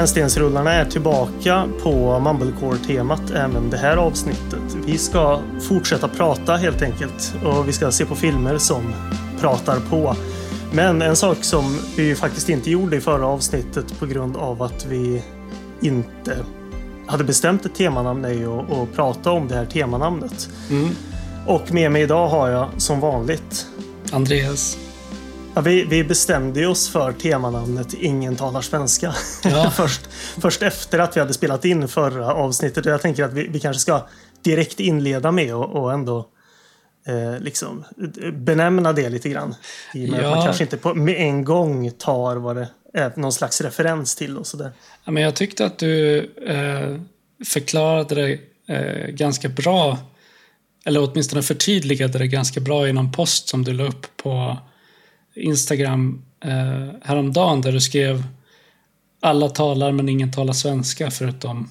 Rännstensrullarna är tillbaka på Mumblecore-temat även det här avsnittet. Vi ska fortsätta prata helt enkelt och vi ska se på filmer som pratar på. Men en sak som vi faktiskt inte gjorde i förra avsnittet på grund av att vi inte hade bestämt ett temanamn är ju att prata om det här temanamnet. Mm. Och med mig idag har jag som vanligt Andreas. Ja, vi, vi bestämde oss för temanamnet Ingen talar svenska. Ja. först, först efter att vi hade spelat in förra avsnittet. Och jag tänker att vi, vi kanske ska direkt inleda med och, och ändå eh, liksom benämna det lite grann. I och med att Ja. man kanske inte på, med en gång tar vad det är någon slags referens till och sådär. Ja, men jag tyckte att du eh, förklarade det eh, ganska bra, eller åtminstone förtydligade det ganska bra i någon post som du la upp på Instagram eh, häromdagen där du skrev alla talar men ingen talar svenska förutom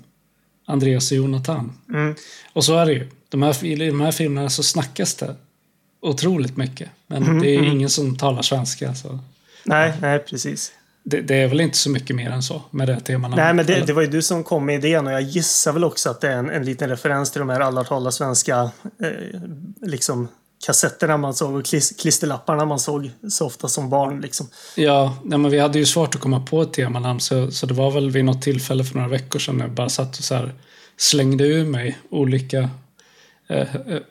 Andreas och Jonathan. Mm. Och så är det ju. De här, I de här filmerna så snackas det otroligt mycket. Men Mm, det är mm. ingen som talar svenska. Så Nej, nej, precis. det, det är väl inte så mycket mer än så med det temanamnet. Nej, men det, det var ju du som kom med idén och jag gissar väl också att det är en, en liten referens till de här alla talar svenska eh, liksom kassetterna man såg och klis, klisterlapparna man såg så ofta som barn. Liksom. Ja, nej, men vi hade ju svårt att komma på ett temanamn så, så det var väl vid något tillfälle för några veckor sedan när jag bara satt och så slängde ur mig olika eh, eh,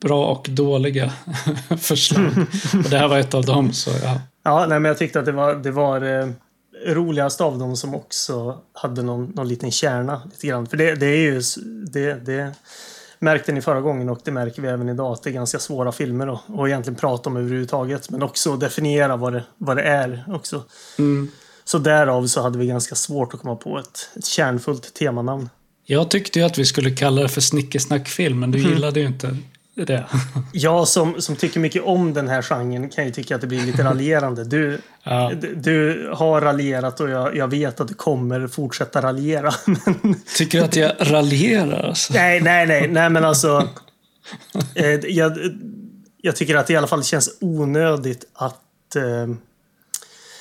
bra och dåliga förslag. och det här var ett av dem. Så ja. Ja, nej, men jag tyckte att det var, det var eh, roligast av dem som också hade någon, någon liten kärna. lite grann. För det, det är ju... Det, det märkte ni förra gången och det märker vi även idag att det är ganska svåra filmer att, att egentligen prata om överhuvudtaget. Men också definiera vad det, vad det är också. mm. Så därav så hade vi ganska svårt att komma på ett, ett kärnfullt temanamn. Jag tyckte ju att vi skulle kalla det för snickesnackfilm, men du gillade ju inte det. Jag som, som tycker mycket om den här genren kan ju tycka att det blir lite raljerande. Du, Ja. du- du har raljerat och jag, jag vet att du kommer fortsätta raljera. Men, Tycker du att jag raljerar? Alltså? nej, nej, nej, nej, men alltså. Eh, jag, jag tycker att det i alla fall känns onödigt att eh,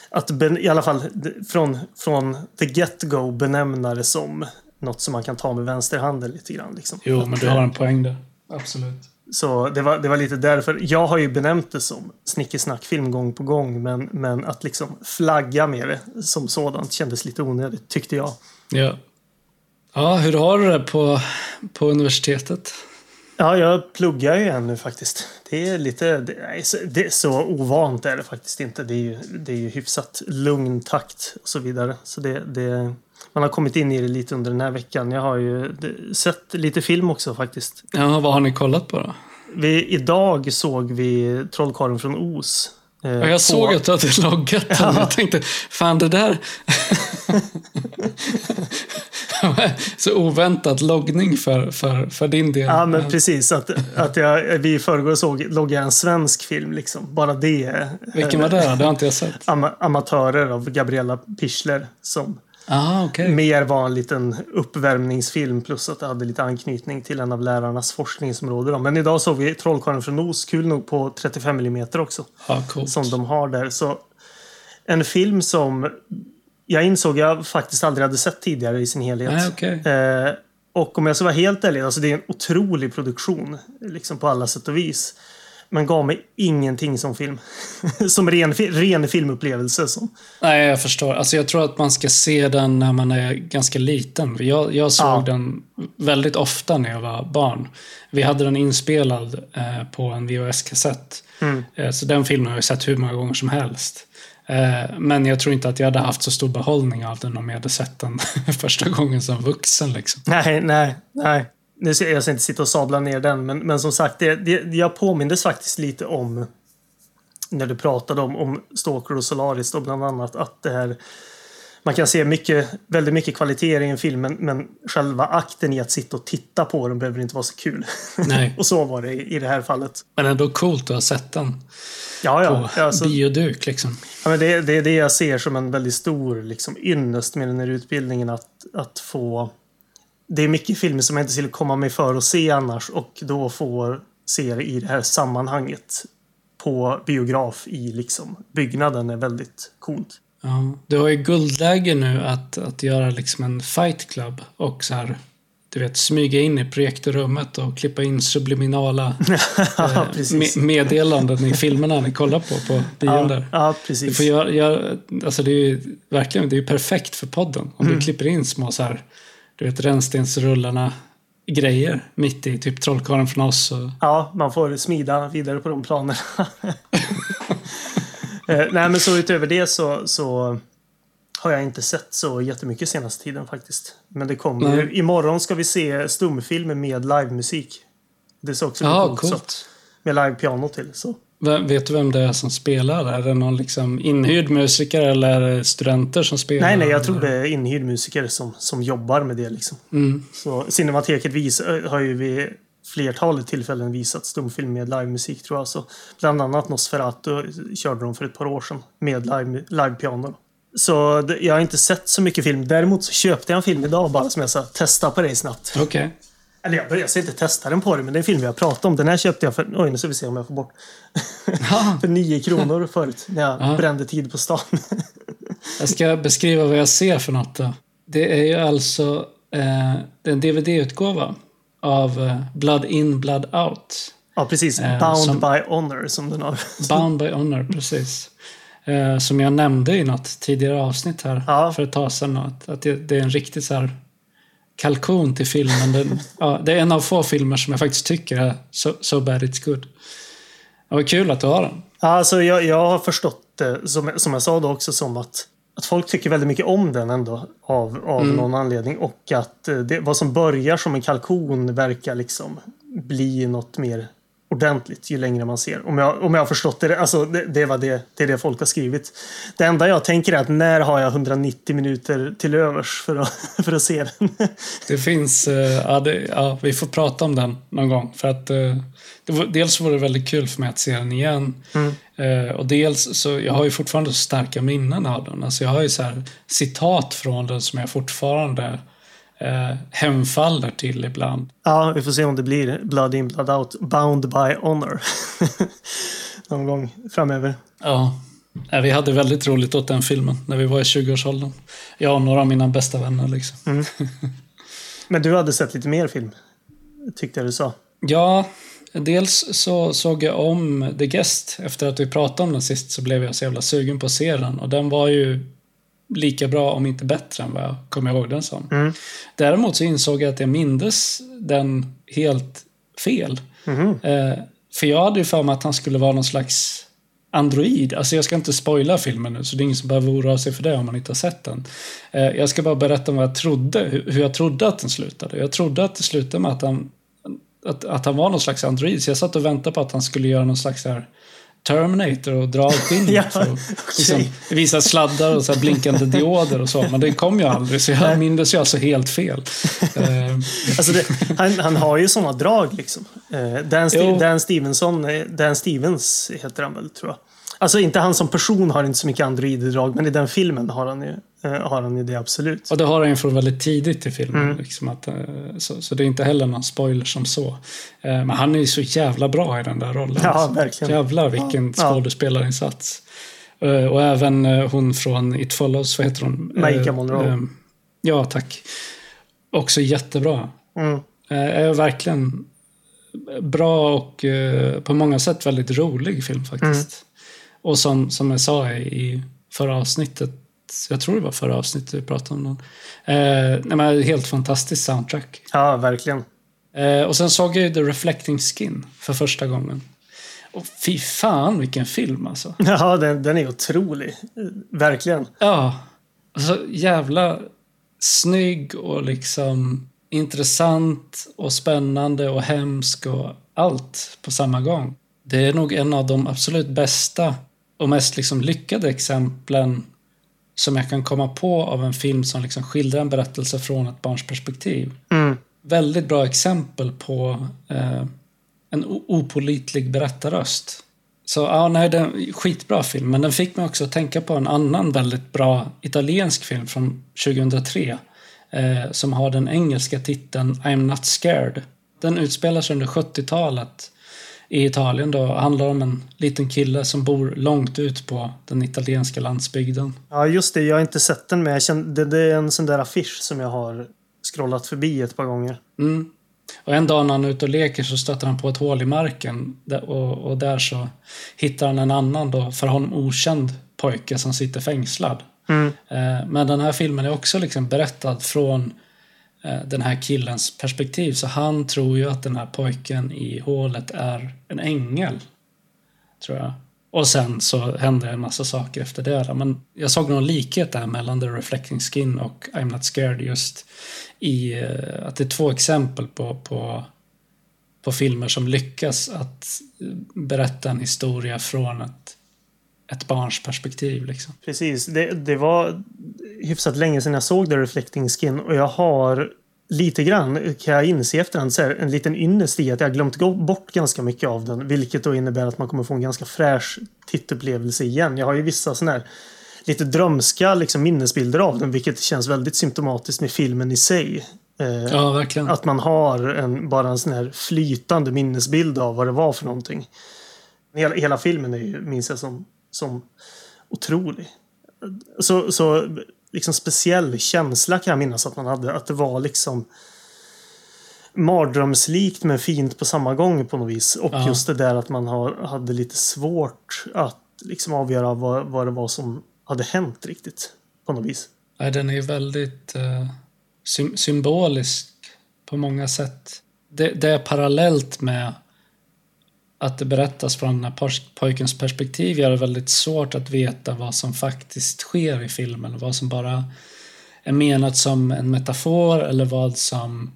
att ben, i alla fall från, från the get-go benämna det som något som man kan ta med vänsterhanden lite grann. Liksom. Jo, men du har en poäng där. Absolut. Så det var, det var lite därför. Jag har ju benämnt det som snickesnackfilm gång på gång. Men, men att liksom flagga med det som sådant kändes lite onödigt tyckte jag. Ja. Ja, hur har du det på, på universitetet? Ja, jag pluggar ju ännu faktiskt. Det är lite... Det är, så, det är så ovant är det faktiskt inte. Det är ju, det är ju hyfsat lugn takt och så vidare. Så det, det, man har kommit in i det lite under den här veckan. Jag har ju sett lite film också faktiskt. Ja, vad har ni kollat på då? Vi, idag såg vi Trollkarlen från Oz. Eh, Ja, jag på- såg att du hade loggat den. Jag tänkte, fan det där... Så oväntad loggning för, för, för din del. Ja, men precis. Att, att jag, vi i förrgår såg logga en svensk film. Liksom. Bara det. Vilken var det? Det har inte jag sett. Ama, amatörer av Gabriella Pichler. Som Ah, okej. mer var en liten uppvärmningsfilm. Plus att det hade lite anknytning till en av lärarnas forskningsområden. Men idag såg vi Trollkarlen från Oz. Kul nog på 35 mm också. Coolt. Som de har där. Så en film som jag insåg jag faktiskt aldrig hade sett tidigare i sin helhet. Nej, okej. Eh, och om jag ska vara helt ärlig, alltså det är en otrolig produktion. Liksom på alla sätt och vis. Men gav mig ingenting som film. som ren, ren filmupplevelse. Som. Nej, jag förstår. Alltså, jag tror att man ska se den när man är ganska liten. Jag, jag såg Ja. den väldigt ofta när jag var barn. Vi hade den inspelad eh, på en VHS-kassett. Mm. Eh, så den filmen har jag sett hur många gånger som helst. Eh, men jag tror inte att jag hade haft så stor behållning av den om jag hade sett den första gången som vuxen. Liksom. Nej, nej, nej. Nu ska jag ska inte sitta och sabla ner den, men, men som sagt, det, det, jag påmindes faktiskt lite om när du pratade om, om Stalker och Solaris då bland annat att det här man kan se mycket, väldigt mycket kvaliteter i en film men, men själva akten i att sitta och titta på den behöver inte vara så kul. Nej. och så var det i, i det här fallet. Men ändå coolt att ha sett den Ja, ja. på alltså, bioduk. Liksom. ja men det, det är det jag ser som en väldigt stor liksom, ynnest med den här utbildningen. Att, att få... Det är mycket filmer som jag inte skulle komma mig för att se annars och då få se det i det här sammanhanget på biograf i liksom byggnaden är väldigt coolt. Ja. Du har ju guldläge nu att, att göra liksom en fight club och så här, du vet, smyga in i projektorrummet och klippa in subliminala eh, meddelanden i filmerna ni kollar på på bion Ja, ja, Du precis. får göra, göra, alltså det är ju verkligen det är perfekt för podden. Om Mm. du klipper in små så här, du vet, rännstensrullarna grejer mitt i typ Trollkarlen från oss. Och, Ja, man får smida vidare på de planerna. Eh, Nej, men så utöver det så, så har jag inte sett så jättemycket senaste tiden faktiskt. Men det kommer ju. Imorgon ska vi se stumfilm med livemusik. Det ser också lite ja, coolt, coolt. Med live-piano till. Så. Vet du vem det är som spelar? Är det någon liksom inhyrd musiker eller är det studenter som spelar? Nej, nej, jag tror det är inhyrd musiker som, som jobbar med det. Liksom. Mm. Så Cinemateket vis, har ju vid flertalet tillfällen visat stumfilm med livemusik tror jag. Så bland annat Nosferatu körde de för ett par år sedan med live, livepiano. Så jag har inte sett så mycket film. Däremot så köpte jag en film idag bara som jag sa testa på dig snabbt. Okej. Eller jag, jag ska inte testa den på dig, men det är en film vi har pratat om. Den här köpte jag för, oj nu ska vi se om jag får bort. Ja. för nio kronor förut när jag Ja. brände tid på stan. Jag ska beskriva vad jag ser för något då. Det är ju alltså eh, en DVD-utgåva av eh, Blood In, Blood Out. ja, precis. Eh, Bound som- by honor som den har. Bound by Honor, precis. Eh, som jag nämnde i något tidigare avsnitt här Ja. för ett tag sedan. Att, att det, det är en riktig så här kalkon till filmen. Den, ja, det är en av få filmer som jag faktiskt tycker är so, so bad it's good. Det var kul att du har den. Alltså jag, jag har förstått det, som, som jag sa då också, som att, att folk tycker väldigt mycket om den ändå av, av Mm. någon anledning. Och att eh, det, vad som börjar som en kalkon verkar liksom bli något mer ordentligt ju längre man ser. Om jag, om jag har förstått det. Alltså det, det, var det, det är det folk har skrivit. Det enda jag tänker är att när har jag 190 minuter till övers för att, för att se den? Det finns, eh, ja, det, ja, vi får prata om den någon gång. För att eh, var, dels var det väldigt kul för mig att se den igen. Eh, och dels så, jag har ju fortfarande starka minnen av den. Alltså jag har ju så här citat från den som jag fortfarande eh, hemfaller till ibland. Ja, vi får se om det blir Blood in, Blood out, Bound by honor. Någon gång framöver. Ja. Vi hade väldigt roligt åt den filmen när vi var i 20-årsåldern. Jag och några av mina bästa vänner. Liksom. Men du hade sett lite mer film, tyckte jag du sa. Ja, dels så såg jag om The Guest. Efter att vi pratade om den sist så blev jag så jävla sugen på att se den. Och den var ju lika bra, om inte bättre, än vad jag kommer ihåg den som. Mm. Däremot så insåg jag att jag mindes den helt fel. Mhm. Eh, för jag hade ju för mig att han skulle vara någon slags android. Alltså jag ska inte spoila filmen nu, så det är ingen som behöver oroa sig för det om man inte har sett den. Eh, jag ska bara berätta vad jag trodde, hur jag trodde att den slutade. Jag trodde att det slutade med att han, att, att han var någon slags android, så jag satt och väntade på att han skulle göra någon slags här Terminator och dra skinnet Ja, liksom, okej. visa sladdar och så blinkande dioder och så. Men det kom ju aldrig, så jag mindes ju alltså helt fel. Eh, Alltså det, han, han har ju sådana drag liksom. Eh, Dan. Dan Stevenson, eh, Dan Stevens heter han väl tror jag. Alltså inte han som person har inte så mycket android-drag, men i den filmen har han ju, har han ju det absolut. Och det har han ju från väldigt tidigt i filmen. Mm. Liksom att, eh, så, så det är inte heller någon spoiler som så. Eh, Men han är ju så jävla bra i den där rollen. Ja, alltså. verkligen. Jävlar vilken Ja. skådespelarinsats. Eh, Och även eh, hon från It Follows, vad heter hon? Maika Eh, Monroe. eh, Ja, tack. Också jättebra. Mm. Eh, Är verkligen bra och eh, på många sätt väldigt rolig film faktiskt. Mm. Och som, som jag sa i förra avsnittet, jag tror det var förra avsnittet vi pratade om den. Eh, nej, men helt fantastiskt soundtrack. Ja, verkligen. Eh, och sen såg jag ju The Reflecting Skin för första gången. Och fy fan vilken film alltså. Ja, den, den är otrolig. Verkligen. Ja, alltså jävla snygg och liksom intressant och spännande och hemsk och allt på samma gång. Det är nog en av de absolut bästa och mest liksom lyckade exemplen som jag kan komma på av en film som liksom skildrar en berättelse från ett barns perspektiv. Mm. Väldigt bra exempel på eh, en opolitlig berättarröst. Så ja, nej, det är en skitbra film. Men den fick mig också att tänka på en annan väldigt bra italiensk film från 2003. Eh, som har den engelska titeln I'm not scared. Den utspelar sig under 70-talet i Italien då handlar om en liten kille som bor långt ut på den italienska landsbygden. Ja, just det. Jag har inte sett den, men jag kände, det, är en sån där affisch som jag har scrollat förbi ett par gånger. Mm. Och en dag när han är ute och leker så stöter han på ett hål i marken och, och där så hittar han en annan då för honom okänd pojke som sitter fängslad. Mm. Eh, Men den här filmen är också liksom berättad från Eh, den här killens perspektiv. Så han tror ju att den här pojken i hålet är en ängel. Tror jag. Och sen så händer en massa saker efter det. Men jag såg någon likhet där mellan The Reflecting Skin och I'm Not Scared just i eh, att det är två exempel på, på, på filmer som lyckas att eh, berätta en historia från ett, ett barns perspektiv. Liksom. Precis. Det, det var hyfsat länge sedan jag såg The Reflecting Skin och jag har lite grann, kan jag inse efterhand, så här, en liten ynnest i att jag glömt gå bort ganska mycket av den. Vilket då innebär att man kommer få en ganska fräsch tittupplevelse igen. Jag har ju vissa sådana här lite drömska liksom, minnesbilder av den, vilket känns väldigt symptomatiskt med filmen i sig. Eh, Ja, verkligen. Att man har en, bara en sån här flytande minnesbild av vad det var för någonting. Hela, hela filmen är ju, minns jag som, som otrolig. Så, så liksom speciell känsla kan jag minnas att man hade. Att det var liksom mardrömslikt men fint på samma gång på något vis. Och Ja. just det där att man har, hade lite svårt att liksom avgöra vad, vad det var som hade hänt riktigt. På något vis. Nej, den är ju väldigt eh, sym symbolisk på många sätt. Det, det är parallellt med att det berättas från den här poj- pojkens perspektiv gör det väldigt svårt att veta vad som faktiskt sker i filmen. Vad som bara är menat som en metafor eller vad som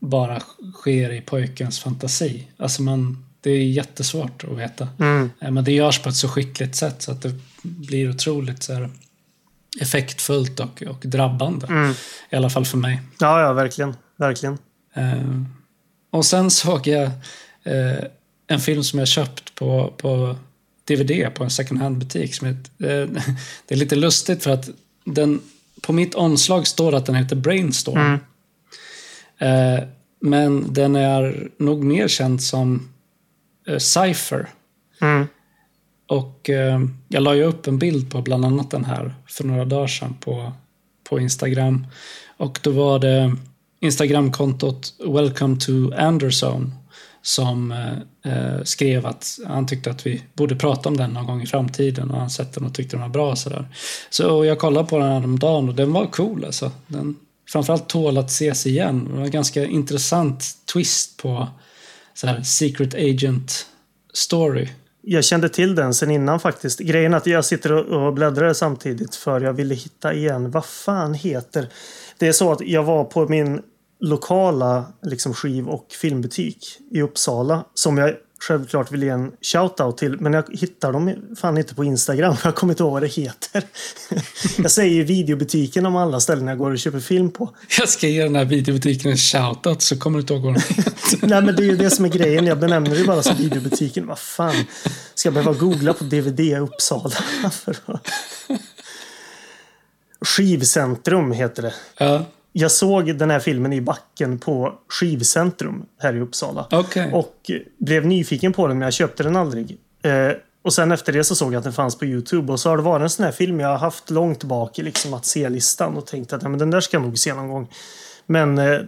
bara sker i pojkens fantasi. Alltså man, det är jättesvårt att veta. Mm. Eh, Men det görs på ett så skickligt sätt så att det blir otroligt så här, effektfullt och, och drabbande. Mm. I alla fall för mig. Ja, ja, verkligen. Verkligen. Eh, och sen såg jag eh, en film som jag köpt på, på DVD på en second hand-butik. Det är lite lustigt för att den, på mitt omslag står att den heter Brainstorm. Mm. Eh, men den är nog mer känd som eh, Cypher. Mm. Och eh, jag la ju upp en bild på bland annat den här för några dagar sedan på, på Instagram. Och då var det Instagramkontot Welcome to Anderson som eh, eh, skrev att han tyckte att vi borde prata om den någon gång i framtiden och han sett den och tyckte den var bra. Så, där. så jag kollade på den häromdagen och den var cool alltså. Den framförallt tål att ses igen. Det var en ganska intressant twist på så här, Secret Agent story. Jag kände till den sen innan faktiskt. Grejen är att jag sitter och och bläddrar samtidigt för jag ville hitta igen. Vad fan heter... Det är så att jag var på min lokala liksom, skiv och filmbutik i Uppsala som jag självklart vill ge en shout-out till. Men jag hittar dem fan inte på Instagram. Jag kommer inte ihåg vad det heter. Jag säger ju videobutiken om alla ställen jag går och köper film på. Jag ska ge den här videobutiken en shoutout så kommer du inte ihåg vad den heter. Nej men det är ju det som är grejen. Jag benämner det bara som videobutiken. Vad fan. Ska jag behöva googla på DVD Uppsala? Skivcentrum heter det. Ja, Jag såg den här filmen i backen på Skivcentrum här i Uppsala. okej. Och blev nyfiken på den men jag köpte den aldrig. Eh, och sen efter det så såg jag att den fanns på Youtube. Och så har det varit en sån här film jag har haft långt bak i liksom att se-listan. Och tänkt att ja, men den där ska jag nog se någon gång. Men eh,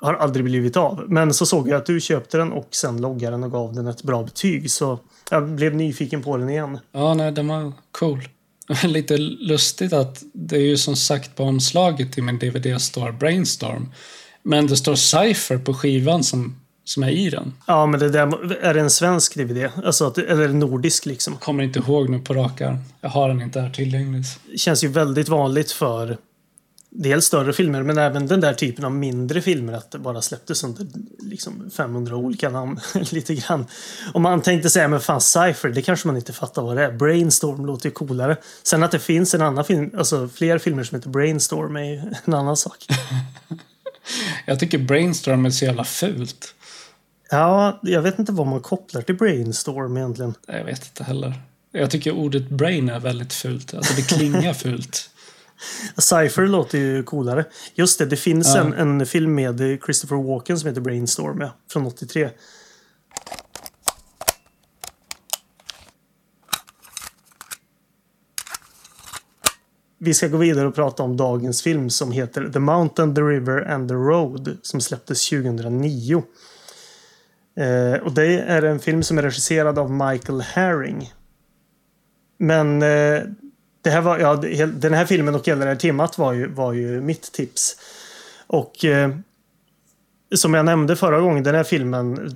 har aldrig blivit av. Men så såg jag att du köpte den och sen loggade den och gav den ett bra betyg. Så jag blev nyfiken på den igen. Ja, nej, den var cool. Lite lustigt att det är ju som sagt på omslaget till min DVD står Brainstorm. Men det står Cypher på skivan som, som är i den. Ja, men det där är det en svensk DVD. Alltså, att, eller nordisk liksom. Kommer inte ihåg nu på rak arm. Jag har den inte här tillgänglig. känns ju väldigt vanligt för dels större filmer men även den där typen av mindre filmer att det bara släpptes under liksom 500 olika namn lite grann. Om man tänkte säga men fan Cypher, det kanske man inte fattar vad det är. Brainstorm låter ju coolare. Sen att det finns en annan film, alltså fler filmer som heter Brainstorm är ju en annan sak. Jag tycker Brainstorm är så jävla fult. Ja, jag vet inte vad man kopplar till Brainstorm egentligen. Jag vet inte heller. Jag tycker ordet brain är väldigt fult. Alltså det klingar fult. Cypher låter ju coolare. Just det, det finns ja. en, en film med Christopher Walken som heter Brainstorm ja, från 83. Vi ska gå vidare och prata om dagens film som heter The Mountain, The River and The Road som släpptes 2009. Eh, och det är en film som är regisserad av Michael Herring. Men eh, det här var, ja, den här filmen och hela det här temat var ju, var ju mitt tips. Och eh, som jag nämnde förra gången, den här filmen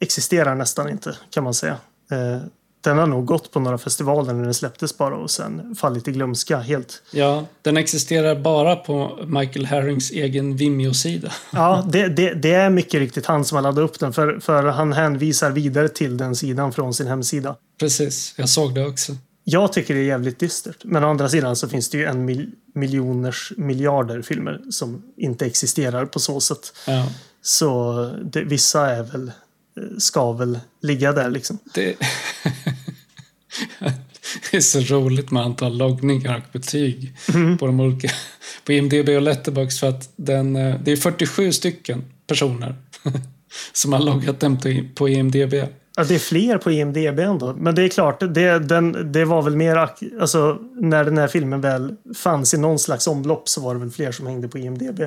existerar nästan inte kan man säga. Eh, den har nog gått på några festivaler när den släpptes bara och sen fallit i glömska helt. Ja, den existerar bara på Michael Herrings egen Vimeo-sida. Ja, det, det, det, är mycket riktigt han som har laddat upp den för, för han hänvisar vidare till den sidan från sin hemsida. Precis, jag såg det också. Jag tycker det är jävligt dystert. Men å andra sidan så finns det ju en mil miljoners miljarder filmer som inte existerar på så sätt. Ja. Så det, vissa är väl, eh, ska väl ligga där liksom. Det... det är så roligt med antal loggningar och betyg mm. på de olika på IMDB och Letterbox för att den, eh, det är 47 stycken personer som har loggat den på IMDB. Ja, det är fler på IMDB ändå. Men det är klart, det, den, det var väl mer... Alltså, när den här filmen väl fanns i någon slags omlopp så var det väl fler som hängde på IMDB.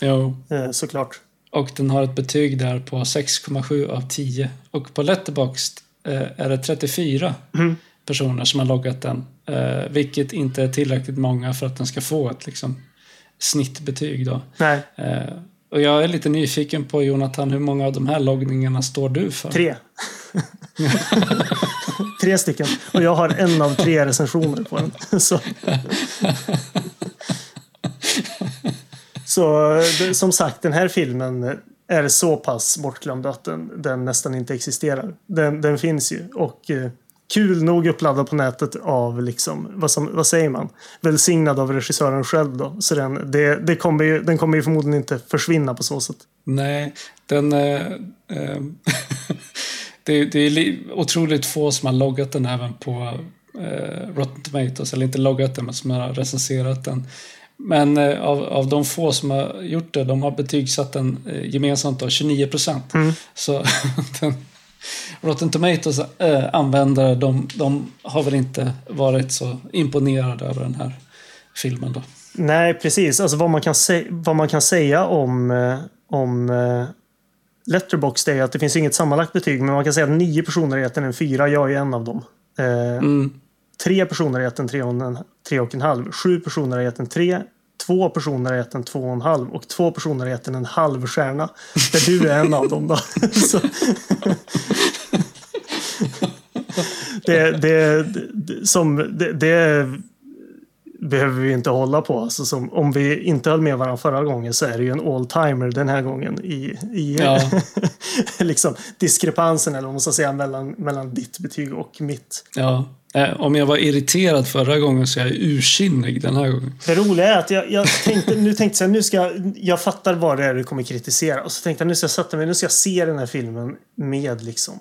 Jo. Eh, såklart. Och den har ett betyg där på 6,7 av 10. Och på Letterboxd eh, är det 34 mm. personer som har loggat den. Eh, vilket inte är tillräckligt många för att den ska få ett liksom, snittbetyg. Då. Nej. Och jag är lite nyfiken på Jonathan, hur många av de här loggningarna står du för? Tre. tre stycken. Och jag har en av tre recensioner på den. Så, Så som sagt, den här filmen är så pass bortglömd att den, den nästan inte existerar. Den, den finns ju och eh, kul nog uppladdad på nätet av, liksom, vad, som, vad säger man, välsignad av regissören själv. Då. Så den, det, det kommer ju, den kommer ju förmodligen inte försvinna på så sätt. Nej, den... Eh, eh, det, det, är otroligt få som har loggat den även på eh, Rotten Tomatoes, eller inte loggat den, men som har recenserat den. Men eh, av, av de få som har gjort det, de har betygsatt den eh, gemensamt då, 29 procent. Mm. Så den, Rotten Tomatoes äh, användare, de, de har väl inte varit så imponerade över den här filmen då. Nej, precis. Alltså vad man kan, se vad man kan säga om, eh, om eh, Letterboxd är att det finns inget sammanlagt betyg, men man kan säga att nio personer har gett den en fyra. Jag är en av dem. Eh, mm. Tre personer har gett en tre och en, tre och en halv. Sju personer har gett en tre. Två personer har gett en två och en halv och två personer har gett en en halv stjärna. Där du är en av dem då. det, det, som, det, det behöver vi inte hålla på. Alltså som, om vi inte höll med varandra förra gången så är det ju en all-timer den här gången i, i ja. liksom, diskrepansen eller vad man ska säga mellan, mellan ditt betyg och mitt. Ja. Eh, om jag var irriterad förra gången så är jag ursinnig den här gången. Det roliga är att jag, jag tänkte, nu tänkte jag, nu ska jag fattar vad det är du kommer kritisera. Och så tänkte jag nu ska jag sätta mig, nu ska jag se den här filmen med liksom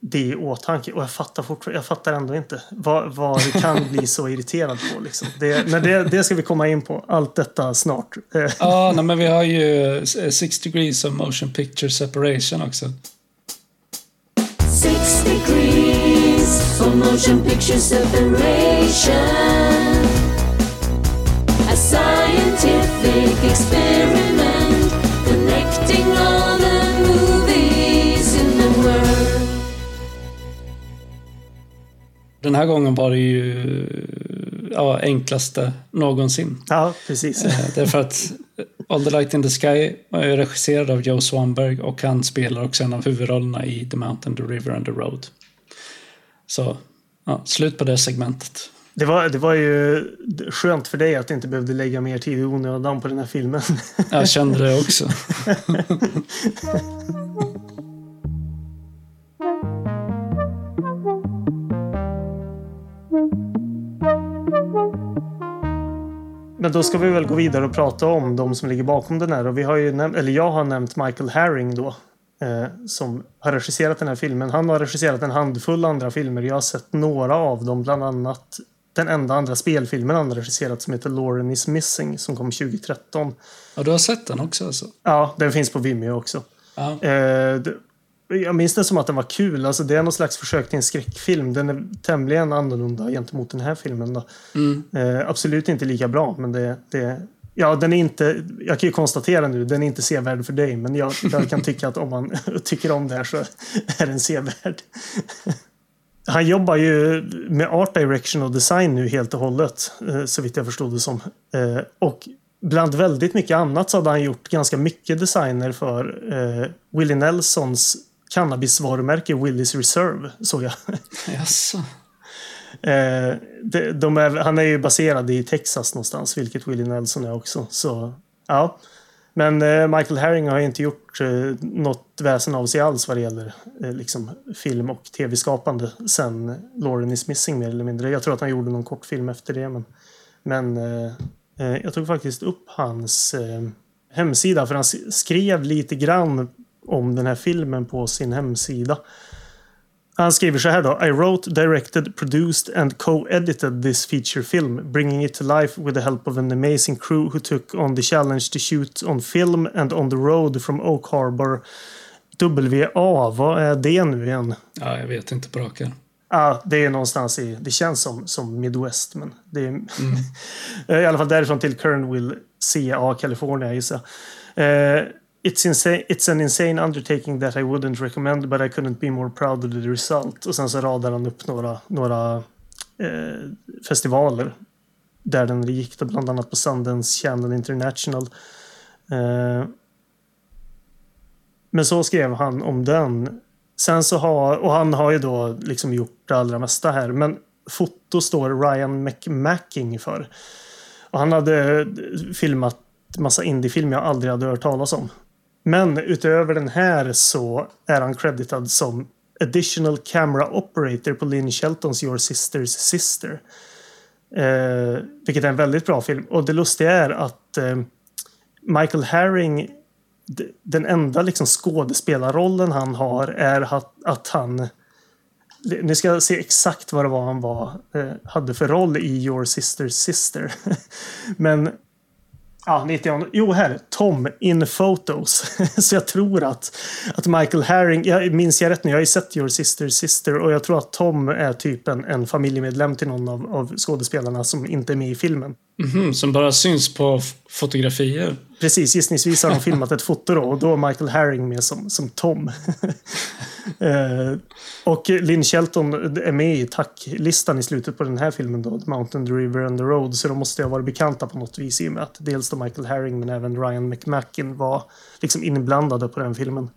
det i åtanke. Och jag fattar fortfarande, jag fattar ändå inte vad, vad du kan bli så irriterad på. Liksom. Det, men det, det ska vi komma in på, allt detta snart. Ja, nej, men vi har ju Six degrees of motion picture separation också. Degrees of motion picture separation A scientific experiment connecting all the movies in the world Den här gången var det ju ja, enklaste någonsin. Ja, precis. Eh, därför att All the light in the sky är regisserad av Joe Swanberg och han spelar också en av huvudrollerna i The Mountain, The River and the Road. Så, ja, slut på det segmentet. Det var, det var ju skönt för dig att du inte behövde lägga mer tid i onödan på den här filmen. Jag kände det också. Men då ska vi väl gå vidare och prata om de som ligger bakom den här. Och vi har ju eller jag har nämnt Michael Herring då. Eh, som har regisserat den här filmen. Han har regisserat en handfull andra filmer. Jag har sett några av dem. Bland annat den enda andra spelfilmen han har regisserat som heter Lauren is missing. Som kom 2013. Ja, du har sett den också alltså? Ja, den finns på Vimeo också. Ja. Eh, jag minns den som att den var kul. Alltså det är någon slags försök till en skräckfilm. Den är tämligen annorlunda gentemot den här filmen. Då. Mm. Eh, absolut inte lika bra, men det, det, ja, den är inte, jag kan ju konstatera nu, den är inte sevärd för dig. Men jag, jag kan tycka att om man tycker om det här så är den sevärd. Han jobbar ju med art direction och design nu helt och hållet, eh, så vitt jag förstod det som. Eh, och bland väldigt mycket annat så hade han gjort ganska mycket designer för eh, Willie Nelsons cannabisvarumärke Willys Reserve, såg jag. Jaså? Eh, de, de är, han är ju baserad i Texas någonstans, vilket Willie Nelson är också. Så, ja. Men eh, Michael Herring har inte gjort eh, något väsen av sig alls vad det gäller eh, liksom, film och tv-skapande sen Lauren is missing mer eller mindre. Jag tror att han gjorde någon kortfilm efter det. Men, men eh, eh, jag tog faktiskt upp hans eh, hemsida för han skrev lite grann om den här filmen på sin hemsida. Han skriver så här då. I wrote, directed, produced and co-edited this feature film, bringing it to life with the help of an amazing crew who took on the challenge to shoot on film and on the road from Oak Harbor. WA, vad är det nu igen? Ja, jag vet inte på rak Ja, det är någonstans i, det känns som, som Midwest, men det är mm. i alla fall därifrån till Kernville, CA, California gissar jag. Uh, It's, insane, it's an insane undertaking that I wouldn't recommend but I couldn't be more proud of the result. Och sen så radar han upp några, några eh, festivaler där den gick, då, bland annat på Sundance Channel International. Eh, men så skrev han om den. Sen så har, och han har ju då liksom gjort det allra mesta här, men foto står Ryan McMacking för. Och han hade eh, filmat massa indiefilmer jag aldrig hade hört talas om. Men utöver den här så är han creditad som Additional Camera Operator på Lynn Sheltons Your Sister's Sister. Eh, vilket är en väldigt bra film. Och det lustiga är att eh, Michael Herring den enda liksom skådespelarrollen han har är att, att han nu ska jag se exakt vad det var han var, eh, hade för roll i Your Sister's Sister. Men Ja, 90 Jo, här. Tom in Photos. så jag tror att, att Michael Herring, jag minns jag rätt nu, jag har ju sett Your Sister Sister och jag tror att Tom är typ en, en familjemedlem till någon av, av skådespelarna som inte är med i filmen. Mm -hmm, som bara syns på fotografier? Precis, gissningsvis har de filmat ett foto då och då är Michael Herring med som, som Tom. eh, och Lynn Shelton är med i tacklistan i slutet på den här filmen då, The Mountain, The River and the Road, så de måste ha varit bekanta på något vis i och med att dels då Michael Herring men även Ryan McMacken var liksom inblandade på den filmen.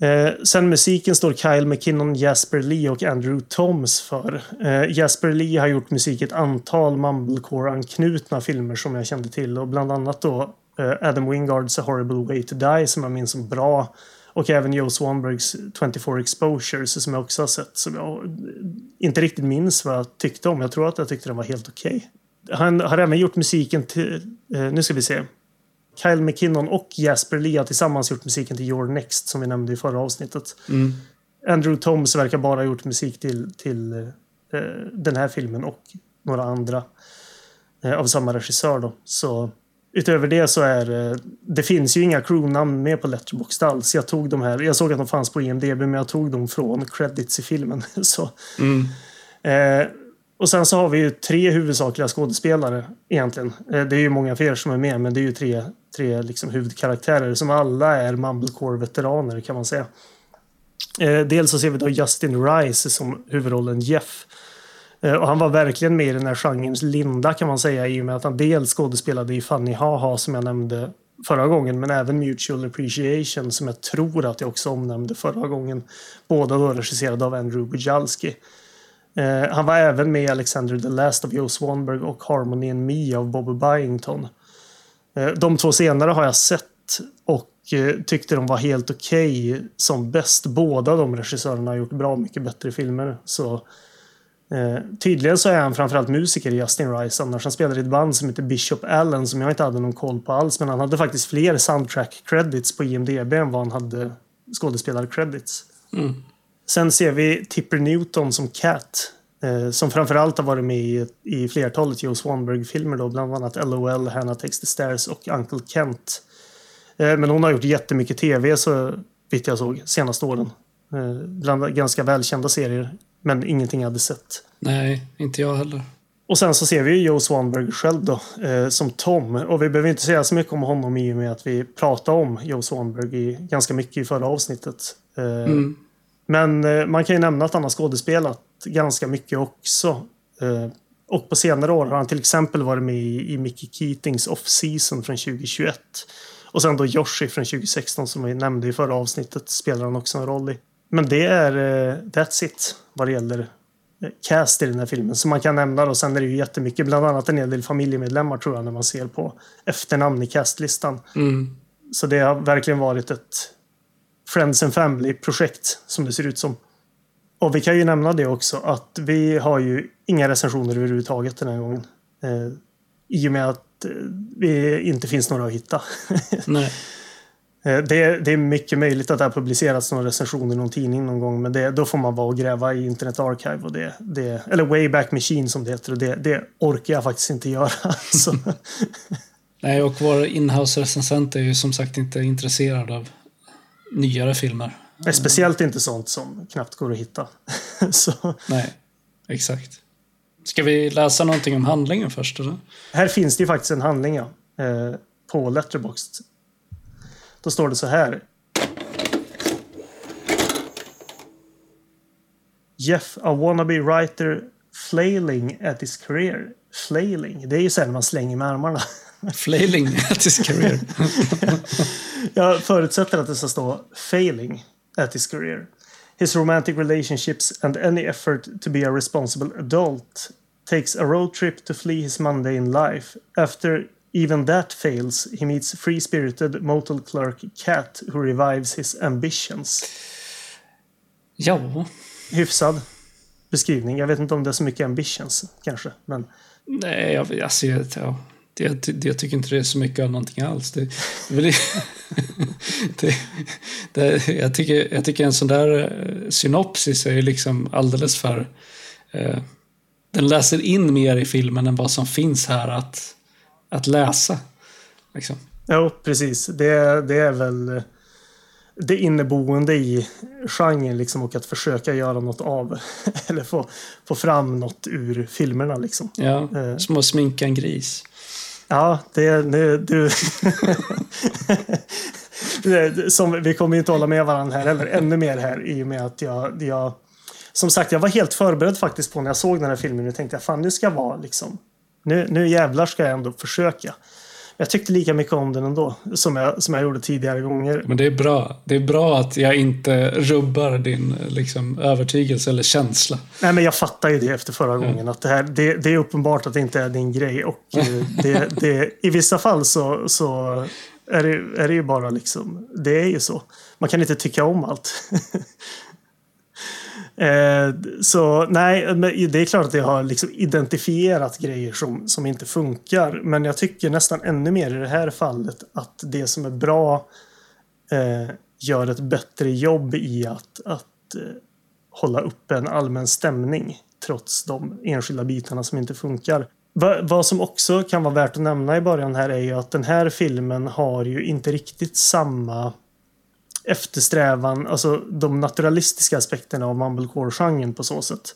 Eh, sen musiken står Kyle McKinnon, Jasper Lee och Andrew Toms för. Eh, Jasper Lee har gjort musik i ett antal Mumblecore-anknutna filmer som jag kände till och bland annat då eh, Adam Wingards A Horrible Way to Die som jag minns som bra och även Joe Swanbergs 24 Exposures som jag också har sett som jag inte riktigt minns vad jag tyckte om. Jag tror att jag tyckte den var helt okej. Okay. Han har även gjort musiken till, eh, nu ska vi se, Kyle McKinnon och Jasper Lee har tillsammans gjort musiken till Your Next som vi nämnde i förra avsnittet. Mm. Andrew Toms verkar bara ha gjort musik till, till eh, den här filmen och några andra eh, av samma regissör. Då. Så utöver det så är eh, det finns ju inga crewnamn med på Letterboxd alls. Jag tog de här. Jag såg att de fanns på IMDB men jag tog dem från credits i filmen. så, mm och sen så har vi ju tre huvudsakliga skådespelare egentligen. Eh, det är ju många fler som är med, men det är ju tre, tre liksom huvudkaraktärer som alla är Mumblecore-veteraner kan man säga. Eh, dels så ser vi då Justin Rice som huvudrollen Jeff. Eh, och han var verkligen med i den här genrens linda kan man säga i och med att han dels skådespelade i Funny Haha som jag nämnde förra gången men även Mutual Appreciation som jag tror att jag också omnämnde förra gången. Båda då regisserade av Andrew Bujalski. Eh, han var även med i Alexander the Last of Joe Swanberg och Harmony and Me av Bobby Byington. Eh, de två senare har jag sett och eh, tyckte de var helt okej okay som bäst. Båda de regissörerna har gjort bra mycket bättre filmer. Så, eh, tydligen så är han framförallt musiker, Justin Rice. Annars han spelade i ett band som heter Bishop Allen som jag inte hade någon koll på alls. Men han hade faktiskt fler soundtrack credits på IMDB än vad han hade skådespelar-credits. Mm. Sen ser vi Tipper Newton som Cat. Eh, som framförallt har varit med i, i flertalet Joe Swanberg-filmer. Då, bland annat LOL, Hannah Takes the Stairs och Uncle Kent. Eh, men hon har gjort jättemycket tv så vitt jag såg, senaste åren. Eh, bland ganska välkända serier, men ingenting jag hade sett. Nej, inte jag heller. Och sen så ser vi Joe Swanberg själv då, eh, som Tom. Och vi behöver inte säga så mycket om honom i och med att vi pratade om Joe Swanberg i, ganska mycket i förra avsnittet. Eh, mm. Men eh, man kan ju nämna att han har skådespelat ganska mycket också. Eh, och på senare år har han till exempel varit med i, i Mickey Keatings Off-Season från 2021. Och sen då Yoshi från 2016 som vi nämnde i förra avsnittet spelar han också en roll i. Men det är uh, that's it vad det gäller eh, cast i den här filmen. Som man kan nämna då. Sen är det ju jättemycket, bland annat en hel del familjemedlemmar tror jag när man ser på efternamn i castlistan. Mm. Så det har verkligen varit ett Friends and Family-projekt som det ser ut som. Och vi kan ju nämna det också att vi har ju inga recensioner överhuvudtaget den här gången. Eh, I och med att eh, inte finns några att hitta. Nej. Eh, det, det, är mycket möjligt att det har publicerats någon recension i någon tidning någon gång, men det, då får man vara och gräva i Internet Archive. Och det, det, eller Wayback Machine som det heter. Och det, det orkar jag faktiskt inte göra. Nej, och vår inhouse-recensent är ju som sagt inte intresserad av nyare filmer. Nej, speciellt inte sånt som knappt går att hitta. Nej, exakt. Ska vi läsa någonting om handlingen först? Eller? Här finns det ju faktiskt en handling ja, eh, på Letterboxd. Då står det så här. Jeff, a wannabe writer flailing at his career. Flailing, det är ju sen man slänger med armarna. Flailing at his career. Jag förutsätter att det ska stå failing at his career. His romantic relationships and any effort to be a responsible adult takes a road trip to flee his mundane life. After even that fails, he meets free-spirited motel clerk Cat who revives his ambitions. Ja. Hyfsad beskrivning. Jag vet inte om det är så mycket ambitions kanske. Men... Nej, jag, alltså, jag, ja. Jag, jag, tycker inte det är så mycket av någonting alls. Det, det, det, jag, tycker, jag tycker en sån där eh, synopsis är liksom alldeles för... Eh, den läser in mer i filmen än vad som finns här att, att läsa. Liksom. Jo, precis. Det, det är väl det inneboende i genren liksom och att försöka göra något av eller få, få fram något ur filmerna liksom. Ja, eh. som att sminka en gris. Ja, det, nu, du... som, vi kommer ju inte hålla med varandra här eller ännu mer här i och med att jag, jag... Som sagt, jag var helt förberedd faktiskt på när jag såg den här filmen. Nu tänkte jag, fan nu ska jag vara liksom... Nu, nu jävlar ska jag ändå försöka. Jag tyckte lika mycket om den ändå, som jag, som jag gjorde tidigare gånger. Men det är bra. Det är bra att jag inte rubbar din liksom, övertygelse eller känsla. Nej, men jag fattar ju det efter förra mm. gången. Att det, här, det, det, är uppenbart att det inte är din grej. Och eh, det, det, i vissa fall så, så är, det, är det ju bara liksom, det är ju så. Man kan inte tycka om allt. Eh, så nej, det är klart att jag har liksom identifierat grejer som, som inte funkar. Men jag tycker nästan ännu mer i det här fallet att det som är bra eh, gör ett bättre jobb i att, att eh, hålla uppe en allmän stämning trots de enskilda bitarna som inte funkar. Va, vad som också kan vara värt att nämna i början här är ju att den här filmen har ju inte riktigt samma eftersträvan, alltså de naturalistiska aspekterna av mumblecore-genren på så sätt.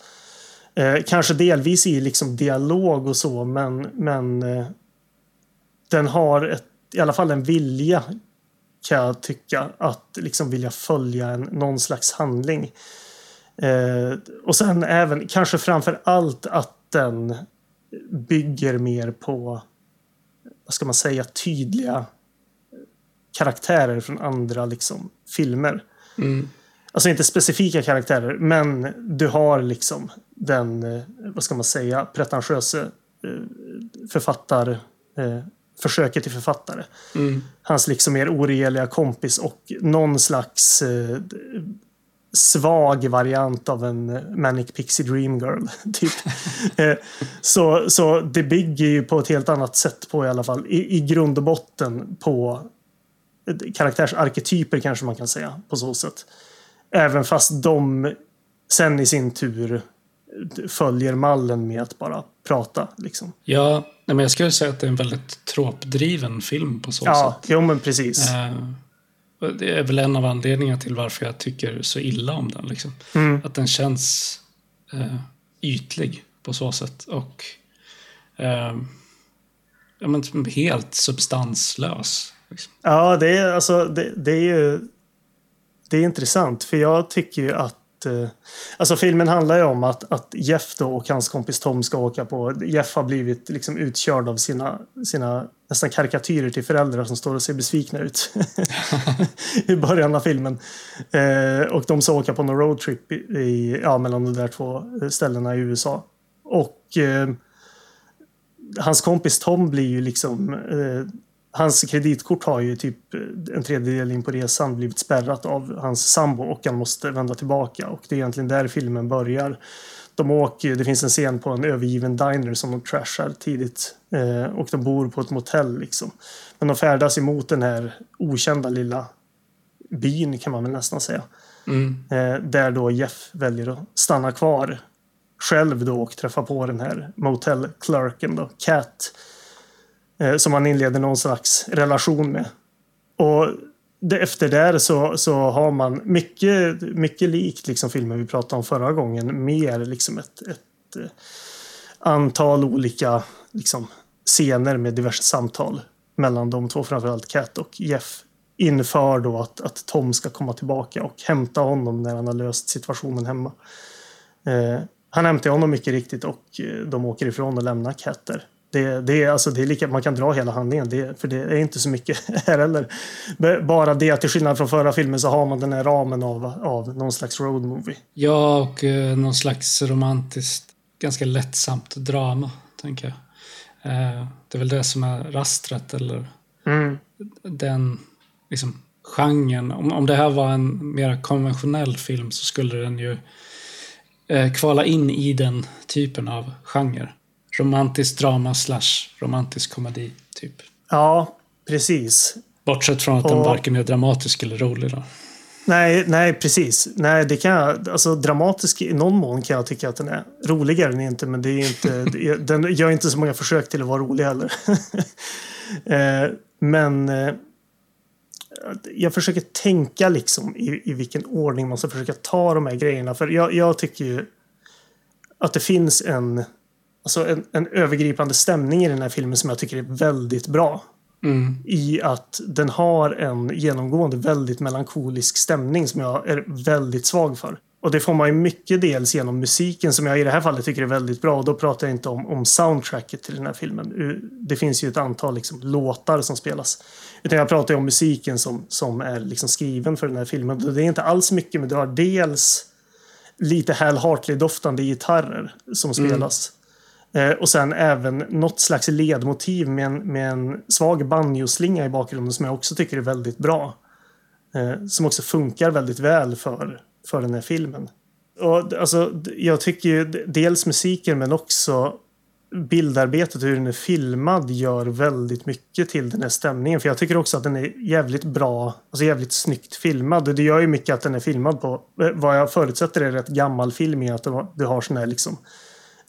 Eh, kanske delvis i liksom dialog och så, men, men eh, den har ett, i alla fall en vilja kan jag tycka att liksom vilja följa en, någon slags handling. Eh, och sen även, kanske framför allt att den bygger mer på, vad ska man säga, tydliga karaktärer från andra liksom, filmer. Mm. Alltså inte specifika karaktärer, men du har liksom den, eh, vad ska man säga, pretentiöse eh, författar... Eh, försöket till författare. Mm. Hans liksom mer oregeliga kompis och någon slags svag variant av en Manic Pixie Dream Girl. Typ. så, så det bygger ju på ett helt annat sätt på i alla fall, i, i grund och botten på karaktärsarketyper kanske man kan säga på så sätt. Även fast de sen i sin tur följer mallen med att bara prata. Liksom. Ja, men jag skulle säga att det är en väldigt tråpdriven film på så ja, sätt. Ja, men precis. Eh, det är väl en av anledningarna till varför jag tycker så illa om den. Liksom. Mm. Att den känns eh, ytlig på så sätt. Och eh, ja, men helt substanslös. Liksom. Ja, det är, alltså, det, det är ju det är intressant. För jag tycker ju att eh, Alltså filmen handlar ju om att, att Jeff då och hans kompis Tom ska åka på... Jeff har blivit liksom utkörd av sina, sina nästan karikatyrer till föräldrar som står och ser besvikna ut i början av filmen. Eh, och de ska åka på någon roadtrip i, i, ja, mellan de där två ställena i USA. Och eh, hans kompis Tom blir ju liksom... Eh, hans kreditkort har ju typ en tredjedel in på resan blivit spärrat av hans sambo och han måste vända tillbaka. Och det är egentligen där filmen börjar. De åker, det finns en scen på en övergiven diner som de trashar tidigt. Eh, och de bor på ett motell liksom. Men de färdas emot den här okända lilla byn kan man väl nästan säga. Mm. Eh, där då Jeff väljer att stanna kvar själv då och träffa på den här motellclerken då, Cat Eh, som han inleder någon slags relation med. Och det, efter det så, så har man mycket, mycket likt liksom filmen vi pratade om förra gången. Mer liksom ett, ett eh, antal olika liksom, scener med diverse samtal mellan de två, framförallt Cat och Jeff. Inför då att, att Tom ska komma tillbaka och hämta honom när han har löst situationen hemma. Eh, han hämtar honom mycket riktigt och eh, de åker ifrån och lämnar Cat där. Det, det, är, alltså, det är lika, man kan dra hela handlingen, det, för det är inte så mycket här heller. Bara det att till skillnad från förra filmen så har man den här ramen av, av någon slags road movie. Ja, och eh, någon slags romantiskt, ganska lättsamt drama, tänker jag. Eh, det är väl det som är rastret, eller Mm. den liksom, genren. Om, om det här var en mer konventionell film så skulle den ju eh, kvala in i den typen av genre. Romantisk drama slash romantisk komedi, typ. Ja, precis. Bortsett från att den Och- varken är dramatisk eller rolig då. Nej, nej, precis. Nej, det kan jag, alltså dramatisk i någon mån kan jag tycka att den är. Roligare än inte, men det är inte, är- den gör inte så många försök till att vara rolig heller. eh, men eh, jag försöker tänka liksom i, i vilken ordning man ska försöka ta de här grejerna. För jag, jag tycker ju att det finns en, alltså en, en övergripande stämning i den här filmen som jag tycker är väldigt bra Mm. i att den har en genomgående väldigt melankolisk stämning som jag är väldigt svag för. Och det får man ju mycket dels genom musiken som jag i det här fallet tycker är väldigt bra. Och då pratar jag inte om, om soundtracket till den här filmen. Det finns ju ett antal liksom, låtar som spelas. Utan jag pratar ju om musiken som, som är liksom skriven för den här filmen. Det är inte alls mycket, men du har dels lite Hal Hartley-doftande gitarrer som spelas. Eh, Eh, och sen även något slags ledmotiv med en, med en svag banjoslinga i bakgrunden som jag också tycker är väldigt bra. Eh, som också funkar väldigt väl för, för den här filmen. Och, alltså, jag tycker ju dels musiken men också bildarbetet och hur den är filmad gör väldigt mycket till den här stämningen. För jag tycker också att den är jävligt bra, alltså jävligt snyggt filmad. Och det gör ju mycket att den är filmad på, eh, vad jag förutsätter är rätt gammal film i att du har sån här liksom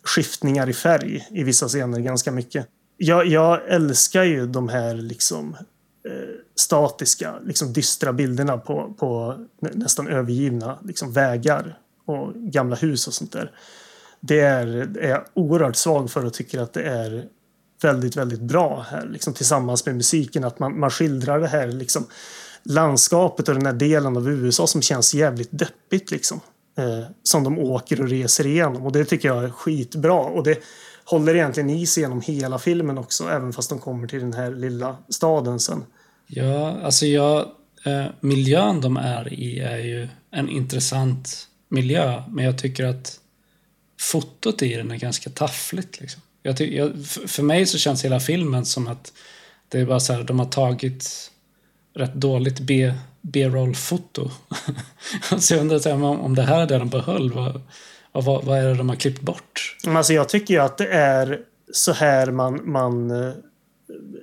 skiftningar i färg i vissa scener ganska mycket. Jag, jag älskar ju de här liksom eh, statiska, liksom dystra bilderna på, på nästan övergivna liksom vägar och gamla hus och sånt där. Det är, är jag oerhört svag för och tycker att det är väldigt, väldigt bra här, liksom tillsammans med musiken. Att man, man skildrar det här liksom landskapet och den här delen av USA som känns jävligt deppigt liksom. Eh, som de åker och reser igenom och det tycker jag är skitbra. Och det håller egentligen i sig genom hela filmen också, även fast de kommer till den här lilla staden sen. Ja, alltså jag, eh, miljön de är i är ju en intressant miljö, men jag tycker att fotot i den är ganska taffligt. Liksom. Jag ty- jag, f- för mig så känns hela filmen som att det är bara så här, de har tagit rätt dåligt B- B-roll-foto. så alltså, jag undrar så här, om, det här är det de behöll, vad, vad, vad är det de har klippt bort? Alltså jag tycker ju att det är så här man, man eh,